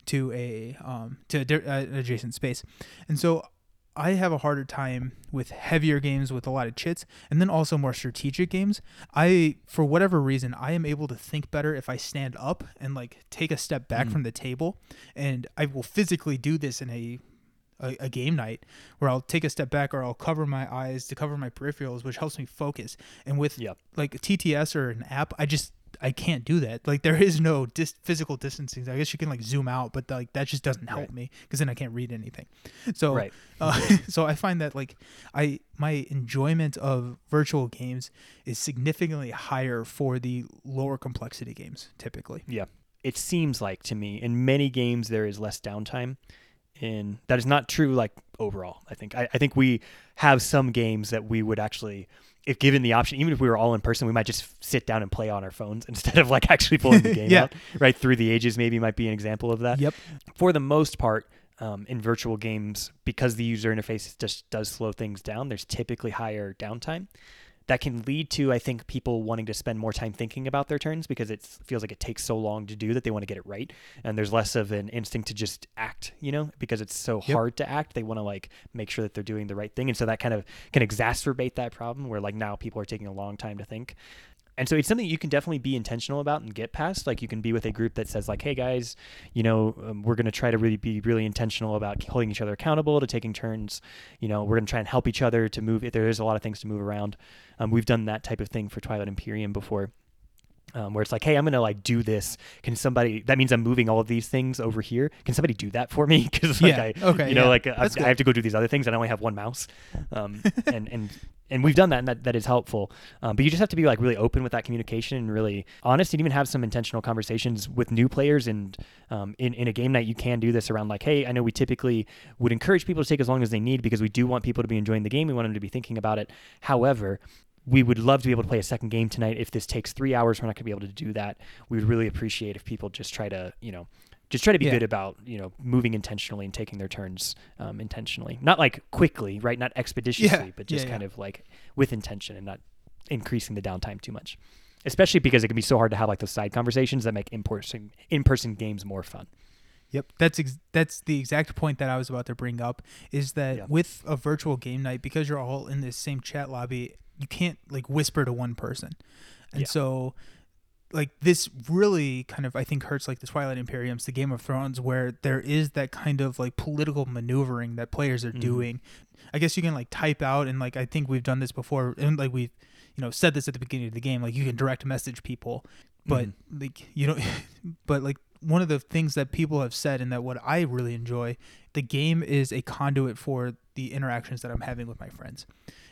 to a um to a di- uh, adjacent space, and so I have a harder time with heavier games with a lot of chits and then also more strategic games. I for whatever reason I am able to think better if I stand up and like take a step back Mm. from the table and I will physically do this in a, a a game night where I'll take a step back or I'll cover my eyes to cover my peripherals which helps me focus. And with Yep. like TTS or an app I just I can't do that. Like there is no dis- physical distancing. I guess you can like zoom out, but like that just doesn't help Right. me because then I can't read anything. So Right. uh, so I find that like I my enjoyment of virtual games is significantly higher for the lower complexity games typically. Yeah. It seems like to me in many games there is less downtime. In that is not true like overall. I think I, I think we have some games that we would actually if given the option, even if we were all in person, we might just sit down and play on our phones instead of like actually pulling the game Yeah. out. Right through the ages, maybe might be an example of that. Yep. For the most part, um, in virtual games, because the user interface just does slow things down, there's typically higher downtime. That can lead to, I think, people wanting to spend more time thinking about their turns because it feels like it takes so long to do that they want to get it right. And there's less of an instinct to just act, you know, because it's so Yep. hard to act. They want to like make sure that they're doing the right thing. And so that kind of can exacerbate that problem where like now people are taking a long time to think. And so it's something you can definitely be intentional about and get past. Like you can be with a group that says like, "Hey guys, you know, um, we're going to try to really be really intentional about holding each other accountable to taking turns. You know, we're going to try and help each other to move. If there is a lot of things to move around, um, we've done that type of thing for Twilight Imperium before. Um, where it's like, hey, I'm gonna like do this. Can somebody? That means I'm moving all of these things over here. Can somebody do that for me? Because like Yeah, I, okay, you know, yeah, like I, I have to go do these other things, and I only have one mouse. Um, and and and we've done that, and that, that is helpful. Um, but you just have to be like really open with that communication and really honest, and even have some intentional conversations with new players. And um, in in a game night, you can do this around like, hey, I know we typically would encourage people to take as long as they need because we do want people to be enjoying the game. We want them to be thinking about it. However, we would love to be able to play a second game tonight. If this takes three hours, we're not going to be able to do that. We would really appreciate if people just try to, you know, just try to be Yeah. good about, you know, moving intentionally and taking their turns um, intentionally. Not like quickly, right? Not expeditiously, but just yeah, kind yeah. of like with intention and not increasing the downtime too much. Especially because it can be so hard to have like those side conversations that make in-person in-person games more fun. Yep, that's ex- that's the exact point that I was about to bring up. Is that Yeah. with a virtual game night, because you're all in this same chat lobby, you can't like whisper to one person, and Yeah. so like this really kind of I think hurts like the Twilight Imperiums, the Game of Thrones, where there is that kind of like political maneuvering that players are Mhm. doing. I guess you can like type out and like I think we've done this before, and like we've you know said this at the beginning of the game, like you can direct message people, but Mhm. like you know, but like one of the things that people have said and that what I really enjoy, the game is a conduit for the interactions that I'm having with my friends.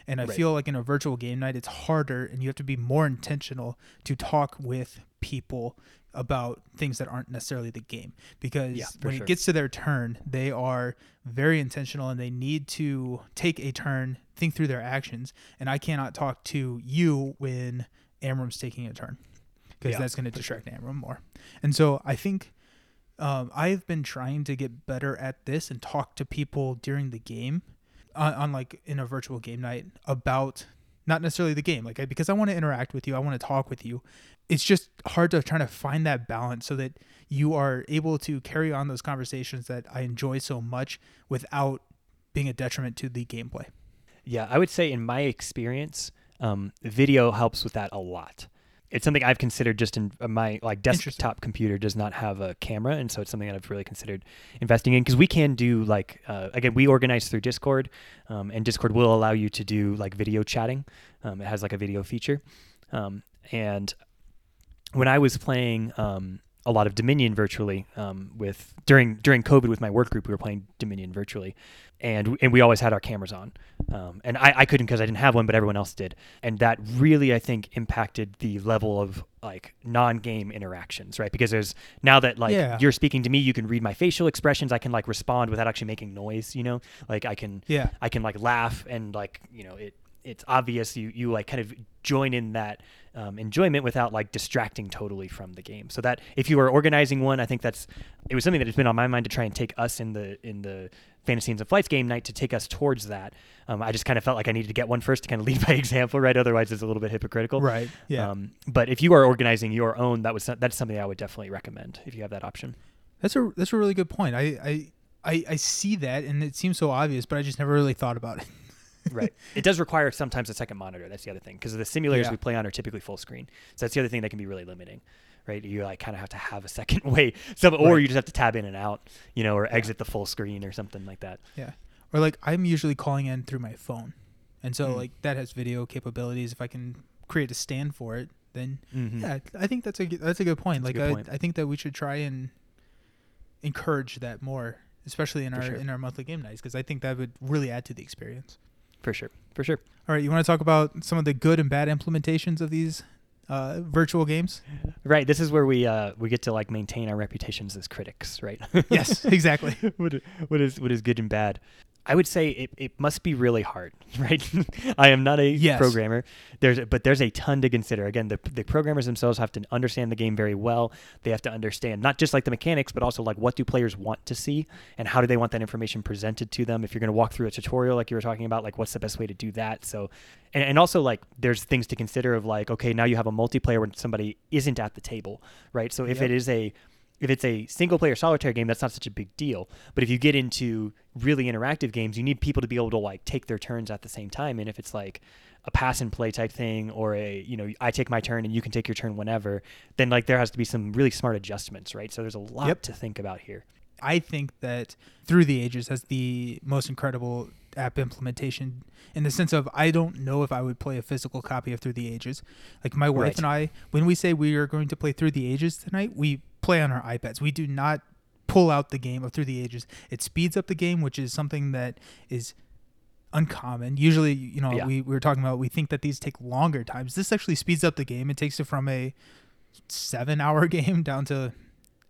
And I Right. feel like in a virtual game night, it's harder and you have to be more intentional to talk with people about things that aren't necessarily the game. Because Yeah, when sure. it gets to their turn, they are very intentional and they need to take a turn, think through their actions. And I cannot talk to you when Amram's taking a turn because Yeah, that's going to for sure. distract Amram more. And so I think um, I've been trying to get better at this and talk to people during the game, on, on like in a virtual game night about not necessarily the game, like I, because I want to interact with you, I want to talk with you. It's just hard to try to find that balance so that you are able to carry on those conversations that I enjoy so much without being a detriment to the gameplay. Yeah, I would say in my experience, um, video helps with that a lot. It's something I've considered just in uh, my like desktop computer does not have a camera, and so it's something that I've really considered investing in because we can do like uh, again we organize through Discord, um, and Discord will allow you to do like video chatting. Um, it has like a video feature, um, and when I was playing um, a lot of Dominion virtually um, with during during COVID with my work group, we were playing Dominion virtually, and and we always had our cameras on, um, and I, I couldn't because I didn't have one, but everyone else did, and that really I think impacted the level of like non-game interactions, right? Because there's now that like Yeah. you're speaking to me, you can read my facial expressions, I can like respond without actually making noise, you know, like I can Yeah. I can like laugh and like you know it it's obvious you you like kind of join in that um, enjoyment without like distracting totally from the game. So that if you are organizing one, I think that's it was something that has been on my mind to try and take us in the in the Fantasy and Flights game night to take us towards that. Um, I just kind of felt like I needed to get one first to kind of lead by example, right? Otherwise, it's a little bit hypocritical, Right. Yeah. Um, but if you are organizing your own, that was that's something I would definitely recommend if you have that option. That's a that's a really good point. I I I, I see that, and it seems so obvious, but I just never really thought about it. right. It does require sometimes a second monitor. That's the other thing because the simulators Yeah. we play on are typically full screen. So that's the other thing that can be really limiting. Right, you like kind of have to have a second way, some, or Right. you just have to tab in and out, you know, or exit the full screen or something like that. Yeah. Or like I'm usually calling in through my phone, and so Mm. like that has video capabilities. If I can create a stand for it, then Mm-hmm. yeah, I think that's a that's a good point. That's like good I, point. I think that we should try and encourage that more, especially in For our sure. in our monthly game nights, because I think that would really add to the experience. For sure, for sure. All right, you want to talk about some of the good and bad implementations of these uh, virtual games? Right. This is where we uh, we get to like maintain our reputations as critics, right? yes, exactly. what, what is what is good and bad? I would say it, it must be really hard, right? I am not a Yes. programmer. There's but there's a ton to consider. Again, the the programmers themselves have to understand the game very well. They have to understand not just like the mechanics, but also like what do players want to see and how do they want that information presented to them. If you're going to walk through a tutorial like you were talking about, like what's the best way to do that? So, and, and also like there's things to consider of like okay, now you have a multiplayer when somebody isn't at the table, right? So if Yep. it is a if it's a single player solitaire game, that's not such a big deal. But if you get into really interactive games, you need people to be able to like take their turns at the same time. And if it's like a pass and play type thing or a, you know, I take my turn and you can take your turn whenever, then like there has to be some really smart adjustments, right? So there's a lot Yep. to think about here. I think that Through the Ages has the most incredible app implementation in the sense of I don't know if I would play a physical copy of Through the Ages. Like my wife Right. and I, when we say we are going to play Through the Ages tonight, we play on our iPads. We do not pull out the game of Through the Ages. It speeds up the game, which is something that is uncommon. Usually, you know, Yeah. we, we were talking about we think that these take longer times. This actually speeds up the game. It takes it from a seven hour game down to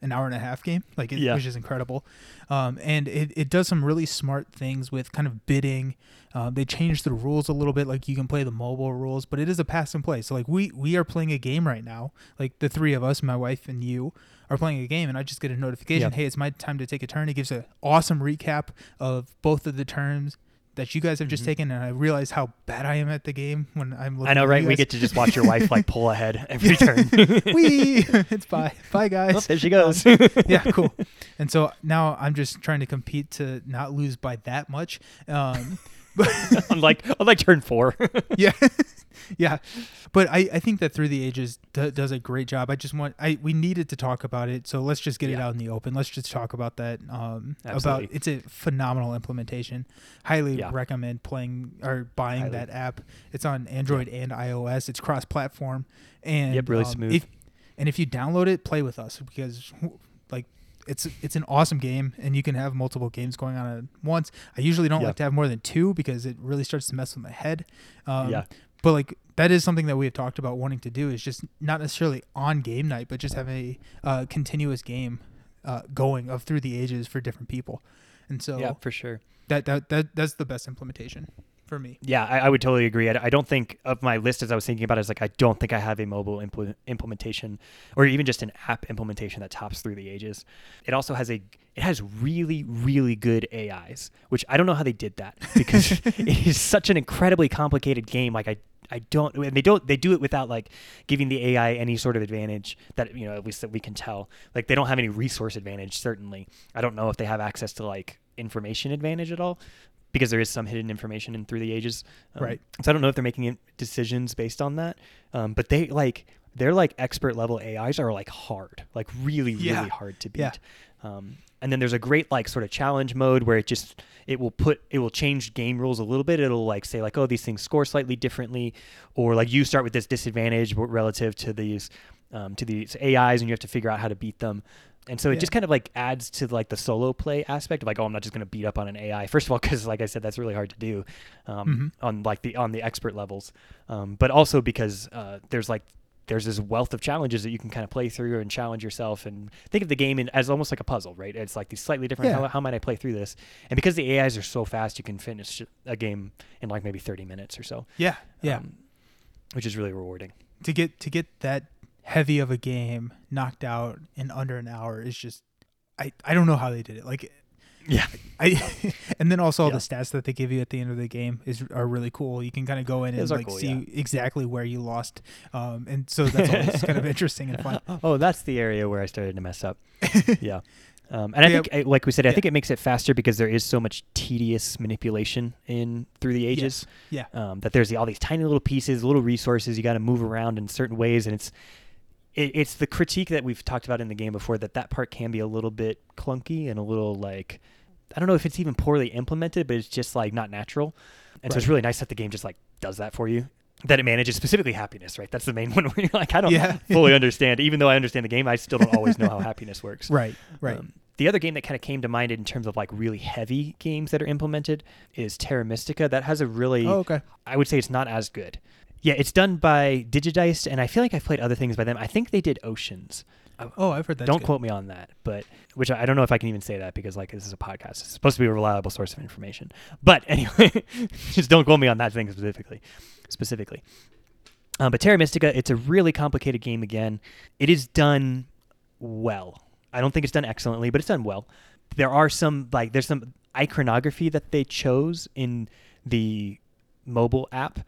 an hour and a half game, like it, Yeah. which is incredible. Um, and it, it does some really smart things with kind of bidding. Um, they changed the rules a little bit, like you can play the mobile rules, but it is a pass and play. So like we we are playing a game right now, like the three of us, my wife and you, are playing a game, and I just get a notification, Yep. hey, it's my time to take a turn. It gives an awesome recap of both of the turns that you guys have just Mhm. taken, and I realize how bad I am at the game when I'm looking. I know, at right? you We get to just watch your wife like pull ahead every turn. Wee! it's bye, bye guys. Oh, there she goes. yeah, cool. And so now I'm just trying to compete to not lose by that much. Um, but unlike unlike turn four. yeah, yeah. But I, I think that Through the Ages do, does a great job. I just want I we needed to talk about it, so let's just get it out in the open. Let's just talk about that. Um, about it's a phenomenal implementation. Highly Yeah. recommend playing or buying Highly. that app. It's on Android and iOS. It's cross-platform, and Yep, really um, smooth. If, and if you download it, play with us because like it's it's an awesome game and you can have multiple games going on at once. I usually don't Yeah. like to have more than two because it really starts to mess with my head. Um, Yeah. But like that is something that we have talked about wanting to do is just not necessarily on game night, but just have a uh, continuous game uh, going of through the ages for different people. And so yeah, for sure. that, that that that's the best implementation for me. Yeah, I, I would totally agree. I, I don't think of my list as I was thinking about it, is like I don't think I have a mobile impl- implementation or even just an app implementation that tops through the ages. It also has a it has really really good AIs, which I don't know how they did that because it is such an incredibly complicated game. Like I I don't and they don't they do it without like giving the AI any sort of advantage that you know at least that we can tell. Like they don't have any resource advantage certainly. I don't know if they have access to like information advantage at all because there is some hidden information in through the ages. Um, Right. So I don't know if they're making decisions based on that. Um, but they like they're like expert level AIs are like hard, like really Yeah. really hard to beat. Yeah. Um, and then there's a great like sort of challenge mode where it just it will put it will change game rules a little bit. It'll like say like oh these things score slightly differently, or like you start with this disadvantage relative to these um, to these AIs and you have to figure out how to beat them. And so it Yeah. just kind of like adds to like the solo play aspect of like oh I'm not just going to beat up on an AI. First of all, because like I said that's really hard to do um, Mhm. on like the on the expert levels, um, but also because uh, there's like there's this wealth of challenges that you can kind of play through and challenge yourself and think of the game in, as almost like a puzzle, right? It's like these slightly different. Yeah. How, how might I play through this? And because the AIs are so fast, you can finish a game in like maybe 30 minutes or so. Yeah, yeah. um, which is really rewarding. to get to get that heavy of a game knocked out in under an hour is just I I don't know how they did it. Like Yeah. I and then also all Yeah. the stats that they give you at the end of the game is are really cool. You can kind of go in and Those are like cool, see yeah. exactly where you lost, um, and so that's always kind of interesting and fun. Oh, that's the area where I started to mess up. yeah. Um, and I Yeah. think, uh, like we said, I think it makes it faster because there is so much tedious manipulation in through the ages. Yeah, um, that there's the, all these tiny little pieces, little resources you got to move around in certain ways, and it's it, it's the critique that we've talked about in the game before that that part can be a little bit clunky and a little like I don't know if it's even poorly implemented, but it's just like not natural, and so it's really nice that the game just like does that for you. That it manages specifically happiness, right? That's the main one where you're like, I don't Yeah. fully understand. Even though I understand the game, I still don't always know how happiness works. right, right. Um, the other game that kind of came to mind in terms of like really heavy games that are implemented is Terra Mystica. That has a really, oh, okay. I would say it's not as good. Yeah, it's done by Digidice, and I feel like I've played other things by them. I think they did Oceans. Oh, I've heard that. don't quote me on that, but which I I don't know if I can even say that because like this is a podcast. It's supposed to be a reliable source of information. But anyway, just don't quote me on that thing specifically. Specifically. Um, but Terra Mystica, it's a really complicated game again. It is done well. I don't think it's done excellently, but it's done well. There are some like there's some iconography that they chose in the mobile app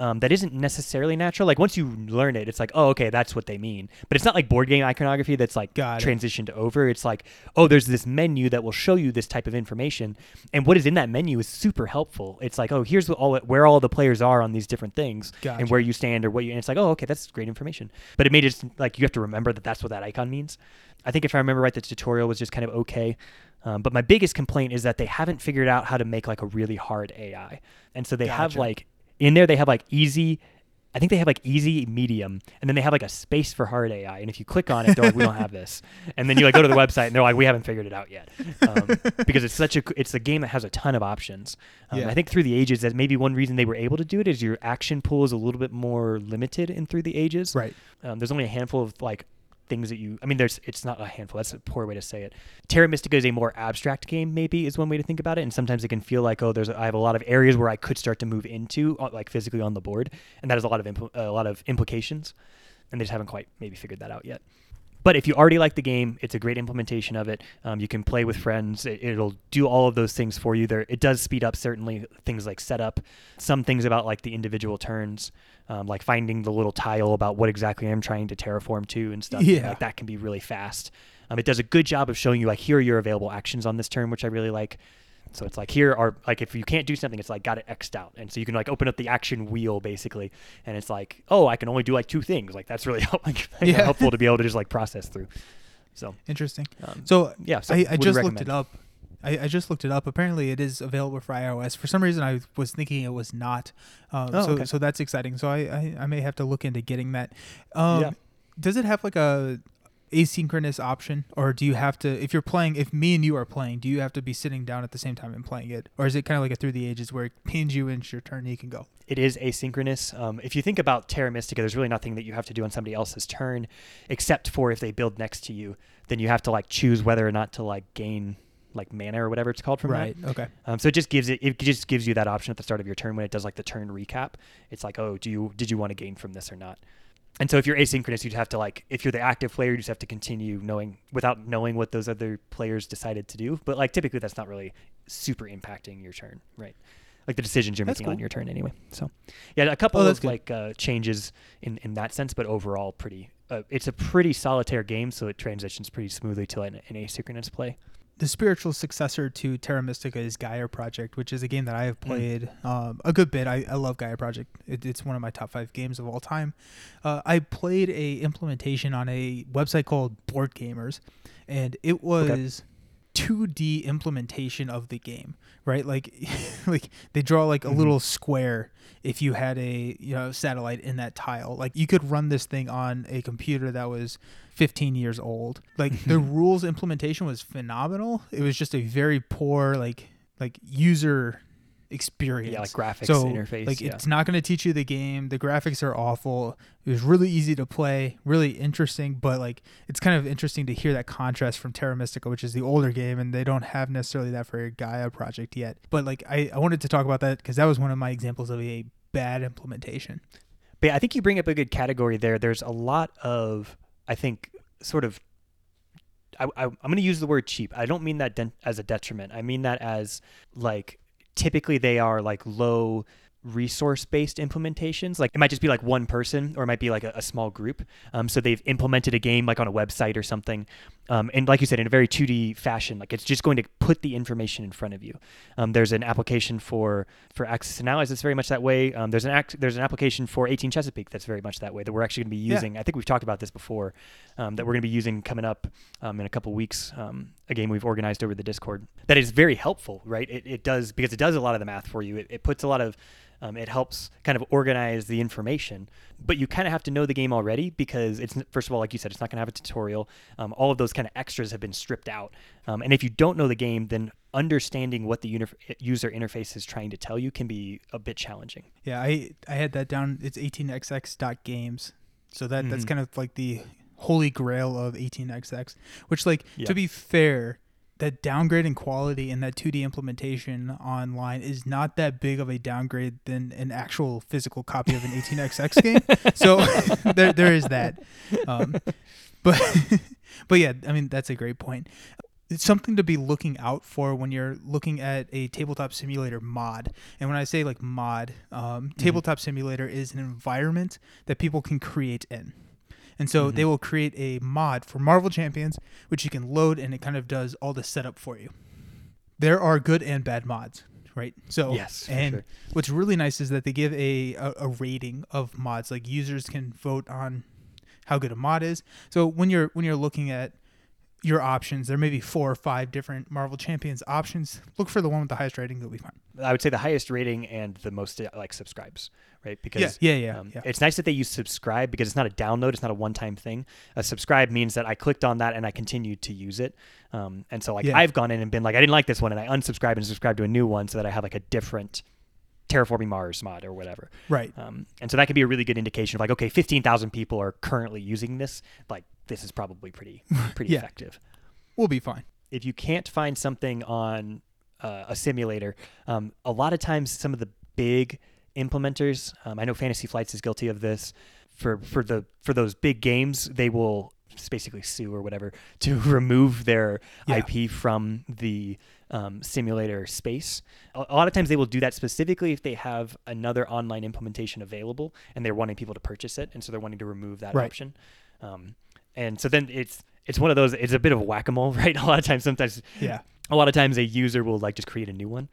um, that isn't necessarily natural. Like once you learn it, it's like, oh, okay, that's what they mean. But it's not like board game iconography that's like Got it. transitioned over. It's like, oh, there's this menu that will show you this type of information, and what is in that menu is super helpful. It's like, oh, here's what all where all the players are on these different things, Gotcha. and where you stand or what you. And it's like, oh, okay, that's great information. But it made it like you have to remember that that's what that icon means. I think if I remember right, the tutorial was just kind of okay. Um, but my biggest complaint is that they haven't figured out how to make like a really hard AI, and so they have like in there they have like easy. I think they have like easy, medium, and then they have like a space for hard AI. And if you click on it, they're like, "We don't have this." And then you like go to the website, and they're like, "We haven't figured it out yet," um, because it's such a it's a game that has a ton of options. Um, Yeah. I think through the ages, that maybe one reason they were able to do it is your action pool is a little bit more limited in through the ages. Right. Um, there's only a handful of like things that you. I mean, there's. It's not a handful. That's a poor way to say it. Terra Mystica is a more abstract game. Maybe is one way to think about it. And sometimes it can feel like, oh, there's. I have a lot of areas where I could start to move into, uh, like physically on the board, and that has a lot of impl- a lot of implications, and they just haven't quite maybe figured that out yet. But if you already like the game, it's a great implementation of it. Um, you can play with friends. It, it'll do all of those things for you. There, it does speed up certainly things like setup, some things about like the individual turns, um, like finding the little tile about what exactly I'm trying to terraform to and stuff. Yeah. like that can be really fast. Um, it does a good job of showing you like here are your available actions on this turn, which I really like. So it's like here are like if you can't do something, it's like got it xed out, and so you can like open up the action wheel basically, and it's like oh I can only do like two things. Like that's really help, like, Yeah. helpful to be able to just like process through. So Interesting. um, So yeah, so I, I just recommend. looked it up. I, I just looked it up. Apparently, it is available for iOS. For some reason, I was thinking it was not. Um, Oh, so okay. so that's exciting. So I, I, I may have to look into getting that. Um, Yeah. Does it have like a asynchronous option, or do you have to? If you're playing, if me and you are playing, do you have to be sitting down at the same time and playing it, or is it kind of like a through the ages where it pins you into your turn and you can go? it is asynchronous. Um, if you think about Terra Mystica, there's really nothing that you have to do on somebody else's turn, except for if they build next to you, then you have to like choose whether or not to like gain like mana or whatever it's called from that. Right. Okay. Um, so it just gives it it just gives you that option at the start of your turn when it does like the turn recap. It's like, oh, do you did you want to gain from this or not? And so if you're asynchronous, you'd have to like if you're the active player, you just have to continue knowing without knowing what those other players decided to do. But like typically that's not really super impacting your turn, right? Like the decisions you're That's making on your turn anyway. So yeah, a couple Oh, of good. like uh, changes in in that sense, but overall pretty. Uh, it's a pretty solitaire game, so it transitions pretty smoothly to an, an asynchronous play. The spiritual successor to Terra Mystica is Gaia Project, which is a game that I have Mm. played um, a good bit. I, I love Gaia Project. It, it's one of my top five games of all time. Uh, I played a implementation on a website called Board Gamers, and it was 2D implementation of the game. Right, like, like they draw like a Mhm. little square if you had a you know satellite in that tile. Like you could run this thing on a computer that was 15 years old. Like the rules implementation was phenomenal. It was just a very poor like like user experience. Yeah, like graphics so, interface. Like yeah. it's not going to teach you the game. The graphics are awful. It was really easy to play, really interesting, but like it's kind of interesting to hear that contrast from Terra Mystica, which is the older game, and they don't have necessarily that for a Gaia project yet. But like I, I wanted to talk about that because that was one of my examples of a bad implementation. But I think you bring up a good category there. There's a lot of, I think, sort of. I, I, I'm going to use the word cheap. I don't mean that den- as a detriment. I mean that as like typically they are like low resource based implementations. Like it might just be like one person or it might be like a, a small group. Um, so they've implemented a game like on a website or something. Um, and like you said, in a very 2D fashion, like it's just going to put the information in front of you. Um, there's an application for for Axis and Allies that's very much that way. Um, there's an act, there's an application for 18 Chesapeake that's very much that way that we're actually going to be Yeah. using. I think we've talked about this before. Um, that we're going to be using coming up um, in a couple weeks. Um, a game we've organized over the Discord that is very helpful, right? It, it does because it does a lot of the math for you. It, it puts a lot of um, it helps kind of organize the information, but you kind of have to know the game already because it's first of all, like you said, it's not going to have a tutorial. Um, all of those kind of extras have been stripped out, um, and if you don't know the game, then understanding what the uni- user interface is trying to tell you can be a bit challenging. Yeah, I I had that down. It's 18xx.games. So that that's Mhm. kind of like the holy grail of 18xx, which like Yeah. to be fair, that downgrade in quality in that 2D implementation online is not that big of a downgrade than an actual physical copy of an 18xx game. So there there is that. Um, but but yeah, I mean that's a great point. It's something to be looking out for when you're looking at a tabletop simulator mod. And when I say like mod, um, tabletop simulator is an environment that people can create in. And so they Mhm. will create a mod for Marvel Champions, which you can load and it kind of does all the setup for you. There are good and bad mods, right? So Yes, and sure. what's really nice is that they give a, a a rating of mods. Like users can vote on how good a mod is. So when you're when you're looking at your options, there may be four or five different Marvel Champions options. Look for the one with the highest rating that we find. I would say the highest rating and the most uh, like subscribes, right? Because yeah, yeah, Um, yeah. It's nice that they use subscribe because it's not a download, it's not a one-time thing. A subscribe means that I clicked on that and I continued to use it. Um, and so like Yeah. I've gone in and been like, I didn't like this one, and I unsubscribed and subscribed to a new one so that I have like a different terraforming Mars mod or whatever. right. Um, and so that could be a really good indication of like, okay, fifteen thousand people are currently using this. Like this is probably pretty pretty Yeah. effective We'll be fine. if you can't find something on uh, a simulator, um, a lot of times some of the big implementers, um, I know Fantasy Flights is guilty of this. For for the for those big games, they will basically sue or whatever to remove their Yeah. IP from the um, simulator space. A, lot of times they will do that specifically if they have another online implementation available and they're wanting people to purchase it, and so they're wanting to remove that Right. option. Um, and so then it's it's one of those. It's a bit of a whack a mole, right? A lot of times, sometimes Yeah. a lot of times a user will like just create a new one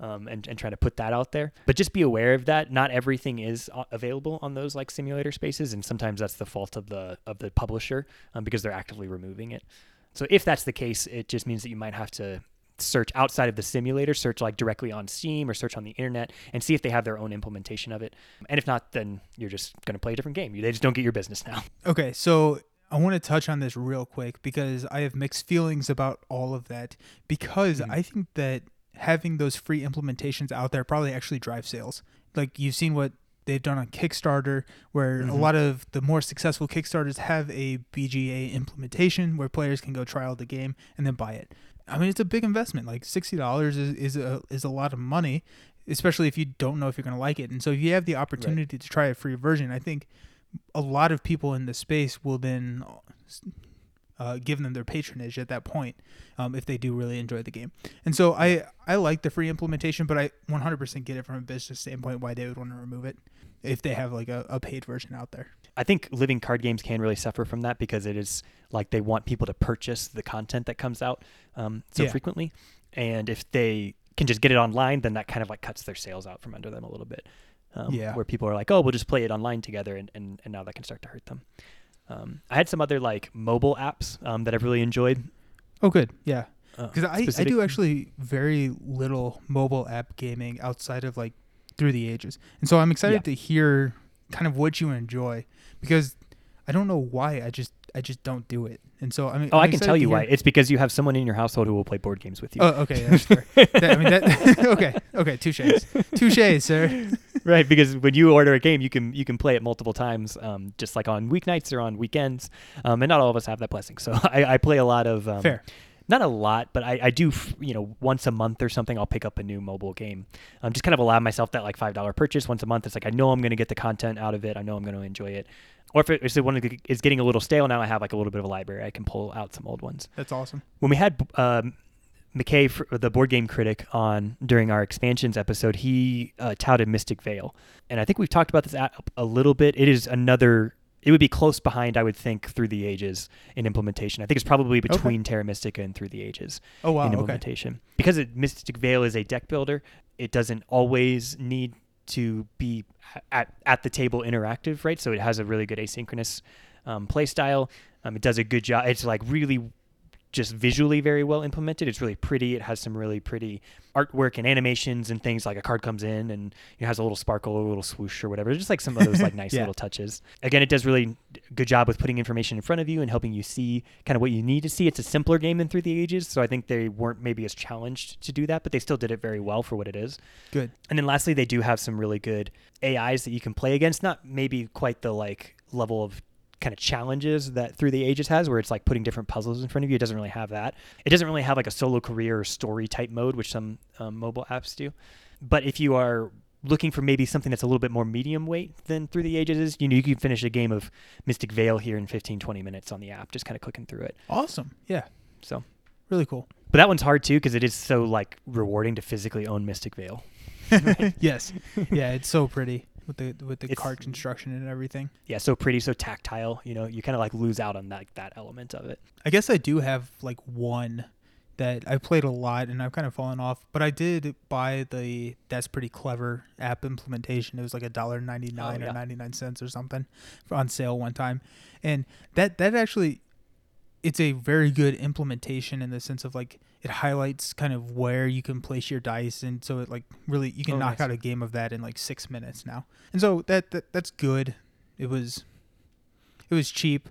um, and, and try to put that out there but just be aware of that not everything is uh, available on those like simulator spaces and sometimes that's the fault of the of the publisher um, because they're actively removing it so if that's the case it just means that you might have to search outside of the simulator search like directly on steam or search on the internet and see if they have their own implementation of it and if not then you're just going to play a different game they just don't get your business now Okay, so I want to touch on this real quick because I have mixed feelings about all of that because Mhm. I think that having those free implementations out there probably actually drive sales. Like you've seen what they've done on Kickstarter where a Mhm. lot of the more successful Kickstarters have a BGA implementation where players can go trial the game and then buy it. I mean, it's a big investment. Like $60 is is a is a lot of money, especially if you don't know if you're going to like it. And so if you have the opportunity to try a free version, I think a lot of people in the space will then uh, give them their patronage at that point um, if they do really enjoy the game. And so I I like the free implementation, but I 100% get it from a business standpoint why they would want to remove it if they have like a, a paid version out there. I think living card games can really suffer from that because it is like they want people to purchase the content that comes out um, so Yeah. frequently, and if they can just get it online, then that kind of like cuts their sales out from under them a little bit. Um, Yeah. Where people are like, oh, we'll just play it online together, and, and, and now that can start to hurt them. Um, I had some other like mobile apps um, that I've really enjoyed. Oh, good. Yeah. Uh, Because I, I specific- do actually very little mobile app gaming outside of like through the ages. And so I'm excited Yeah. to hear kind of what you enjoy because I don't know why I just I just don't do it. And so I mean, Oh, I'm I can tell you why. It's because you have someone in your household who will play board games with you. Oh, okay, that's fair. That- I mean, that, okay, okay, touches, touches, sir. right because when you order a game you can you can play it multiple times um, just like on weeknights or on weekends um, and not all of us have that blessing so i, I play a lot of um, Fair. not a lot but I, I do you know once a month or something i'll pick up a new mobile game I'm um, just kind of allow myself that like five dollar purchase once a month it's like i know i'm going to get the content out of it i know i'm going to enjoy it or if, it, if one is getting a little stale now i have like a little bit of a library i can pull out some old ones That's awesome. when we had um, McKay, the board game critic, on during our expansions episode, he uh, touted Mystic Vale, and I think we've talked about this a, a little bit. It is another. It would be close behind, I would think, Through the Ages in implementation. I think it's probably between Terra Mystica and Through the Ages Oh wow, in okay. implementation. Because it, Mystic Vale is a deck builder, it doesn't always need to be at, at the table interactive, right? So it has a really good asynchronous um, play style. Um, it does a good job. It's like really just visually very well implemented. It's really pretty. It has some really pretty artwork and animations and things like a card comes in and it has a little sparkle, a little swoosh or whatever. Just like some of those like nice Yeah. little touches. Again, it does really good job with putting information in front of you and helping you see kind of what you need to see. It's a simpler game than Through the Ages, so I think they weren't maybe as challenged to do that, but they still did it very well for what it is. Good. And then lastly, they do have some really good AIs that you can play against. Not maybe quite the like level of kind of challenges that Through the Ages has, where it's like putting different puzzles in front of you. It doesn't really have that. It doesn't really have like a solo career or story type mode, which some um, mobile apps do. But if you are looking for maybe something that's a little bit more medium weight than Through the Ages is, you know, you can finish a game of Mystic Vale here in 15, 20 minutes on the app, just kind of clicking through it. Awesome. Yeah. So, Really cool. but that one's hard too because it is so like rewarding to physically own Mystic Vale. yes. Yeah, it's so pretty with the with the It's- card construction and everything. yeah, so pretty, so tactile. You know, you kind of like lose out on that that element of it. I guess I do have like one that I played a lot and I've kind of fallen off, but I did buy the That's Pretty Clever app implementation. It was like a dollar ninety nine Oh, or ninety nine cents or something on sale one time, and that that actually it's a very good implementation in the sense of like it highlights kind of where you can place your dice and so it like really you can Oh, knock nice. out a game of that in like six minutes now and so that, that that's good it was it was cheap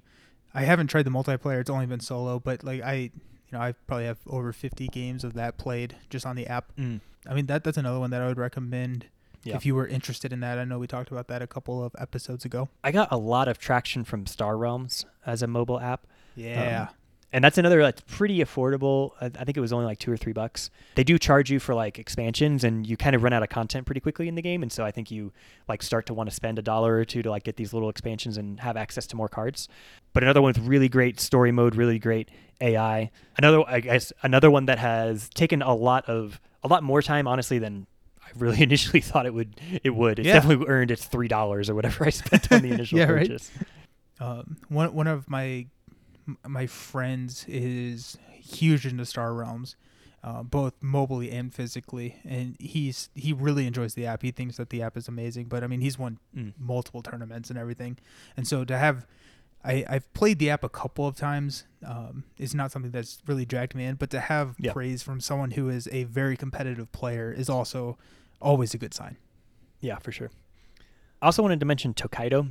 i haven't tried the multiplayer it's only been solo but like i you know i probably have over 50 games of that played just on the app Mm. i mean that that's another one that i would recommend Yeah. if you were interested in that i know we talked about that a couple of episodes ago I got a lot of traction from Star Realms as a mobile app. Yeah And that's another that's pretty affordable. I, I think it was only like two or three bucks. They do charge you for like expansions, and you kind of run out of content pretty quickly in the game. And so I think you like start to want to spend a dollar or two to like get these little expansions and have access to more cards. But another one with really great story mode, really great AI. Another, I guess, another one that has taken a lot of a lot more time, honestly, than I really initially thought it would. It would. It's Yeah. definitely earned its three dollars or whatever I spent on the initial Yeah, right. purchase. um, one one of my my friends is huge into Star Realms, uh, both mobily and physically, and he's he really enjoys the app. He thinks that the app is amazing. But I mean, he's won Mm. multiple tournaments and everything, and so to have. I, I've played the app a couple of times. Um, it's not something that's really dragged me in, but to have praise from someone who is a very competitive player is also always a good sign. Yeah, for sure. I also wanted to mention Tokaido.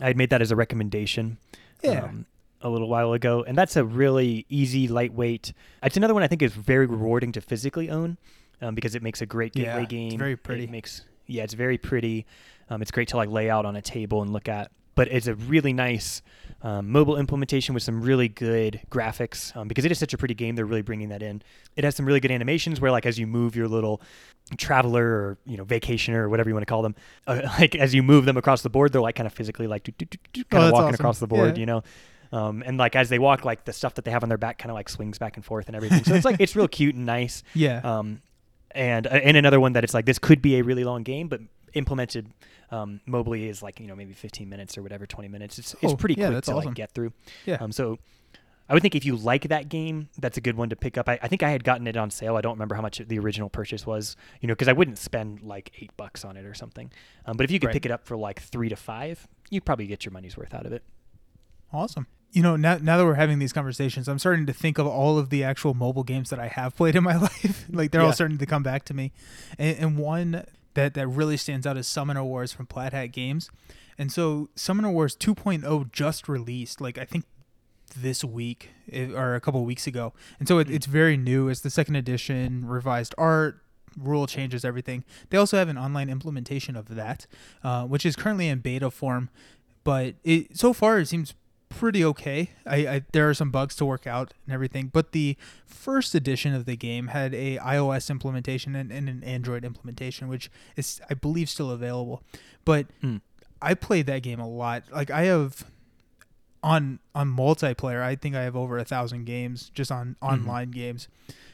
I had made that as a recommendation Yeah. um, a little while ago, and that's a really easy, lightweight. It's another one I think is very rewarding to physically own um, because it makes a great Yeah, gateway it's game. very It pretty. makes yeah, it's very pretty. Um, it's great to like lay out on a table and look at. But it's a really nice um, mobile implementation with some really good graphics um, because it is such a pretty game. They're really bringing that in. It has some really good animations where, like, as you move your little traveler or you know vacationer or whatever you want to call them, uh, like as you move them across the board, they're like kind of physically like kind Oh, of that's walking awesome. across the board, Yeah. you know. Um, and like as they walk, like the stuff that they have on their back kind of like swings back and forth and everything. So it's like it's real cute and nice. Yeah. Um, and uh, and another one that it's like this could be a really long game, but implemented um, mobily is like you know maybe 15 minutes or whatever, 20 minutes. It's it's Oh, pretty yeah, quick to awesome. like get through. yeah. Um, so I would think if you like that game, that's a good one to pick up. I, I think I had gotten it on sale. I don't remember how much the original purchase was, you know, because I wouldn't spend like eight bucks on it or something. Um, but if you could Right. pick it up for like three to five, you'd probably get your money's worth out of it. Awesome. You know, now now that we're having these conversations, I'm starting to think of all of the actual mobile games that I have played in my life. like they're all starting to come back to me. And, and one that that really stands out is Summoner Wars from Plaid Hat Games. And so Summoner Wars 2.0 just released. Like I think this week eh, or a couple weeks ago, and so it, it's very new. It's the second edition, revised art, rule changes, everything. They also have an online implementation of that, uh, which is currently in beta form, but it so far it seems pretty okay. I, I there are some bugs to work out and everything, but the first edition of the game had a iOS implementation and, and an Android implementation, which is I believe still available. But Mm. I played that game a lot. Like I have on on multiplayer, I think I have over a thousand games just on online games.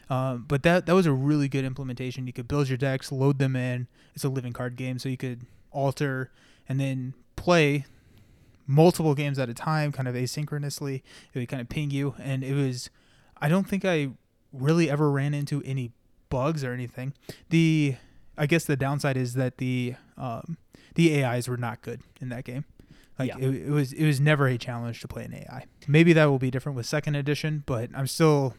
Um, but that that was a really good implementation. You could build your decks, load them in. It's a living card game, so you could alter and then play multiple games at a time, kind of asynchronously. It would kind of ping you, and it was. I don't think I really ever ran into any bugs or anything. The I guess the downside is that the um, the AIs were not good in that game. Like Yeah. it, it was it was never a challenge to play an AI. Maybe that will be different with second edition, but I'm still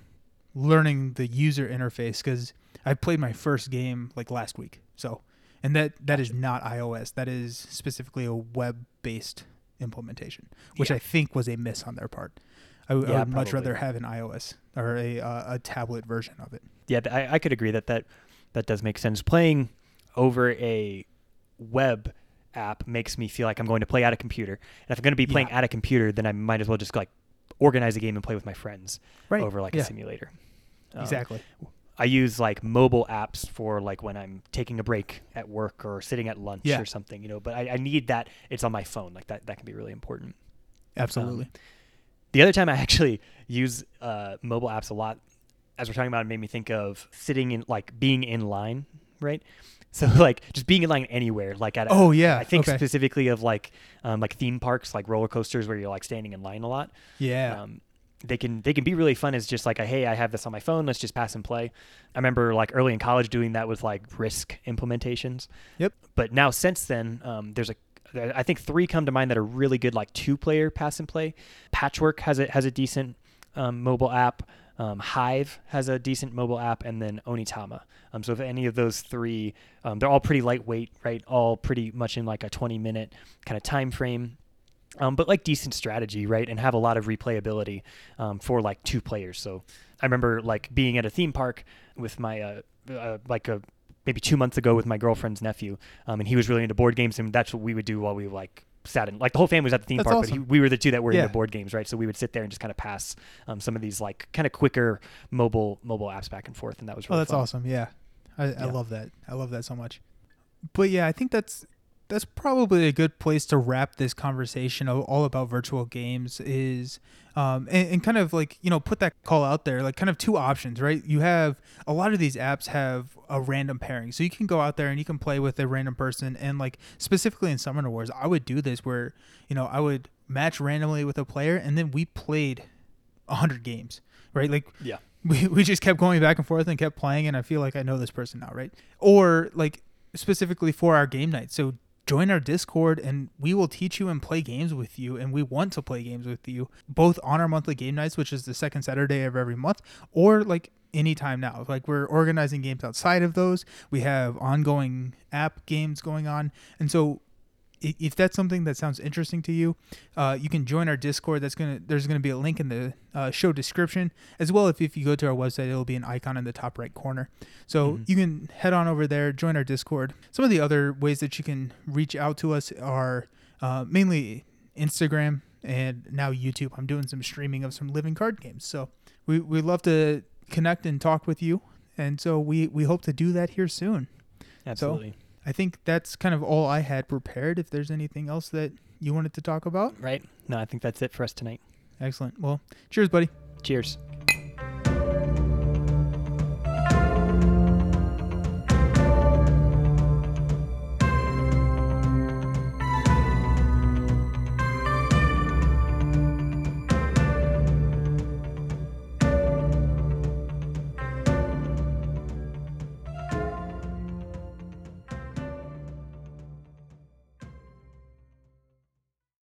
learning the user interface because I played my first game like last week. So, and that that is not iOS. That is specifically a web based implementation, which Yeah. I think was a miss on their part. I, w- I Yeah, would much rather have an iOS or a uh, a tablet version of it. Yeah, I, I could agree that, that that does make sense. Playing over a web app makes me feel like I'm going to play at a computer. And if I'm going to be playing Yeah. at a computer, then I might as well just like organize a game and play with my friends Right. over like yeah. a simulator. Um, Exactly. I use like mobile apps for like when I'm taking a break at work or sitting at lunch Yeah. or something, you know. But I, I need that it's on my phone. Like that that can be really important. Absolutely. The other time I actually use uh, mobile apps a lot, as we're talking about, it made me think of sitting in like being in line, right? So like just being in line anywhere, like at oh yeah. I think okay. specifically of like um, like theme parks, like roller coasters, where you're like standing in line a lot. yeah. Um, they can they can be really fun as just like a hey I have this on my phone let's just pass and play. I remember like early in college doing that with like Risk implementations. Yep. But now since then, um, there's a I think three come to mind that are really good like two player pass and play. Patchwork has a has a decent um, mobile app. Um, Hive has a decent mobile app, and then Onitama. Um, so if any of those three, um, they're all pretty lightweight, right? All pretty much in like a 20 minute kind of time frame um, but like decent strategy, right? And have a lot of replayability um, for like two players. So I remember like being at a theme park with my uh, uh, like a maybe two months ago with my girlfriend's nephew, um, and he was really into board games, and that's what we would do while we like sat in like the whole family was at the theme That's park, but he, we were the two that were Yeah. into board games, right? So we would sit there and just kind of pass um, some of these like kind of quicker mobile mobile apps back and forth, and that was Oh, that's fun. awesome. Yeah. I, I Yeah. love that. I love that so much. But yeah, I think that's that's probably a good place to wrap this conversation all about virtual games is um, and, and kind of like you know put that call out there like kind of two options right? You have a lot of these apps have a random pairing. So you can go out there and you can play with a random person and like specifically in summoner wars i would do this where you know i would match randomly with a player and then we played 100 games right? Like Yeah. we, we just kept going back and forth and kept playing and i feel like i know this person now right? Or like specifically for our game night. So join our discord and we will teach you and play games with you and we want to play games with you both on our monthly game nights which is the second saturday of every month or like anytime now. Like we're organizing games outside of those. We have ongoing app games going on. And so if that's something that sounds interesting to you, uh, you can join our Discord. That's gonna there's gonna be a link in the uh, show description as well. If if you go to our website, it'll be an icon in the top right corner. So Mhm. you can head on over there, join our Discord. Some of the other ways that you can reach out to us are uh, mainly Instagram and now YouTube. I'm doing some streaming of some living card games. So we we love to connect and talk with you, and so we we hope to do that here soon. Absolutely. I think that's kind of all I had prepared. If there's anything else that you wanted to talk about, right? No, I think that's it for us tonight. Excellent. Well, cheers, buddy. Cheers.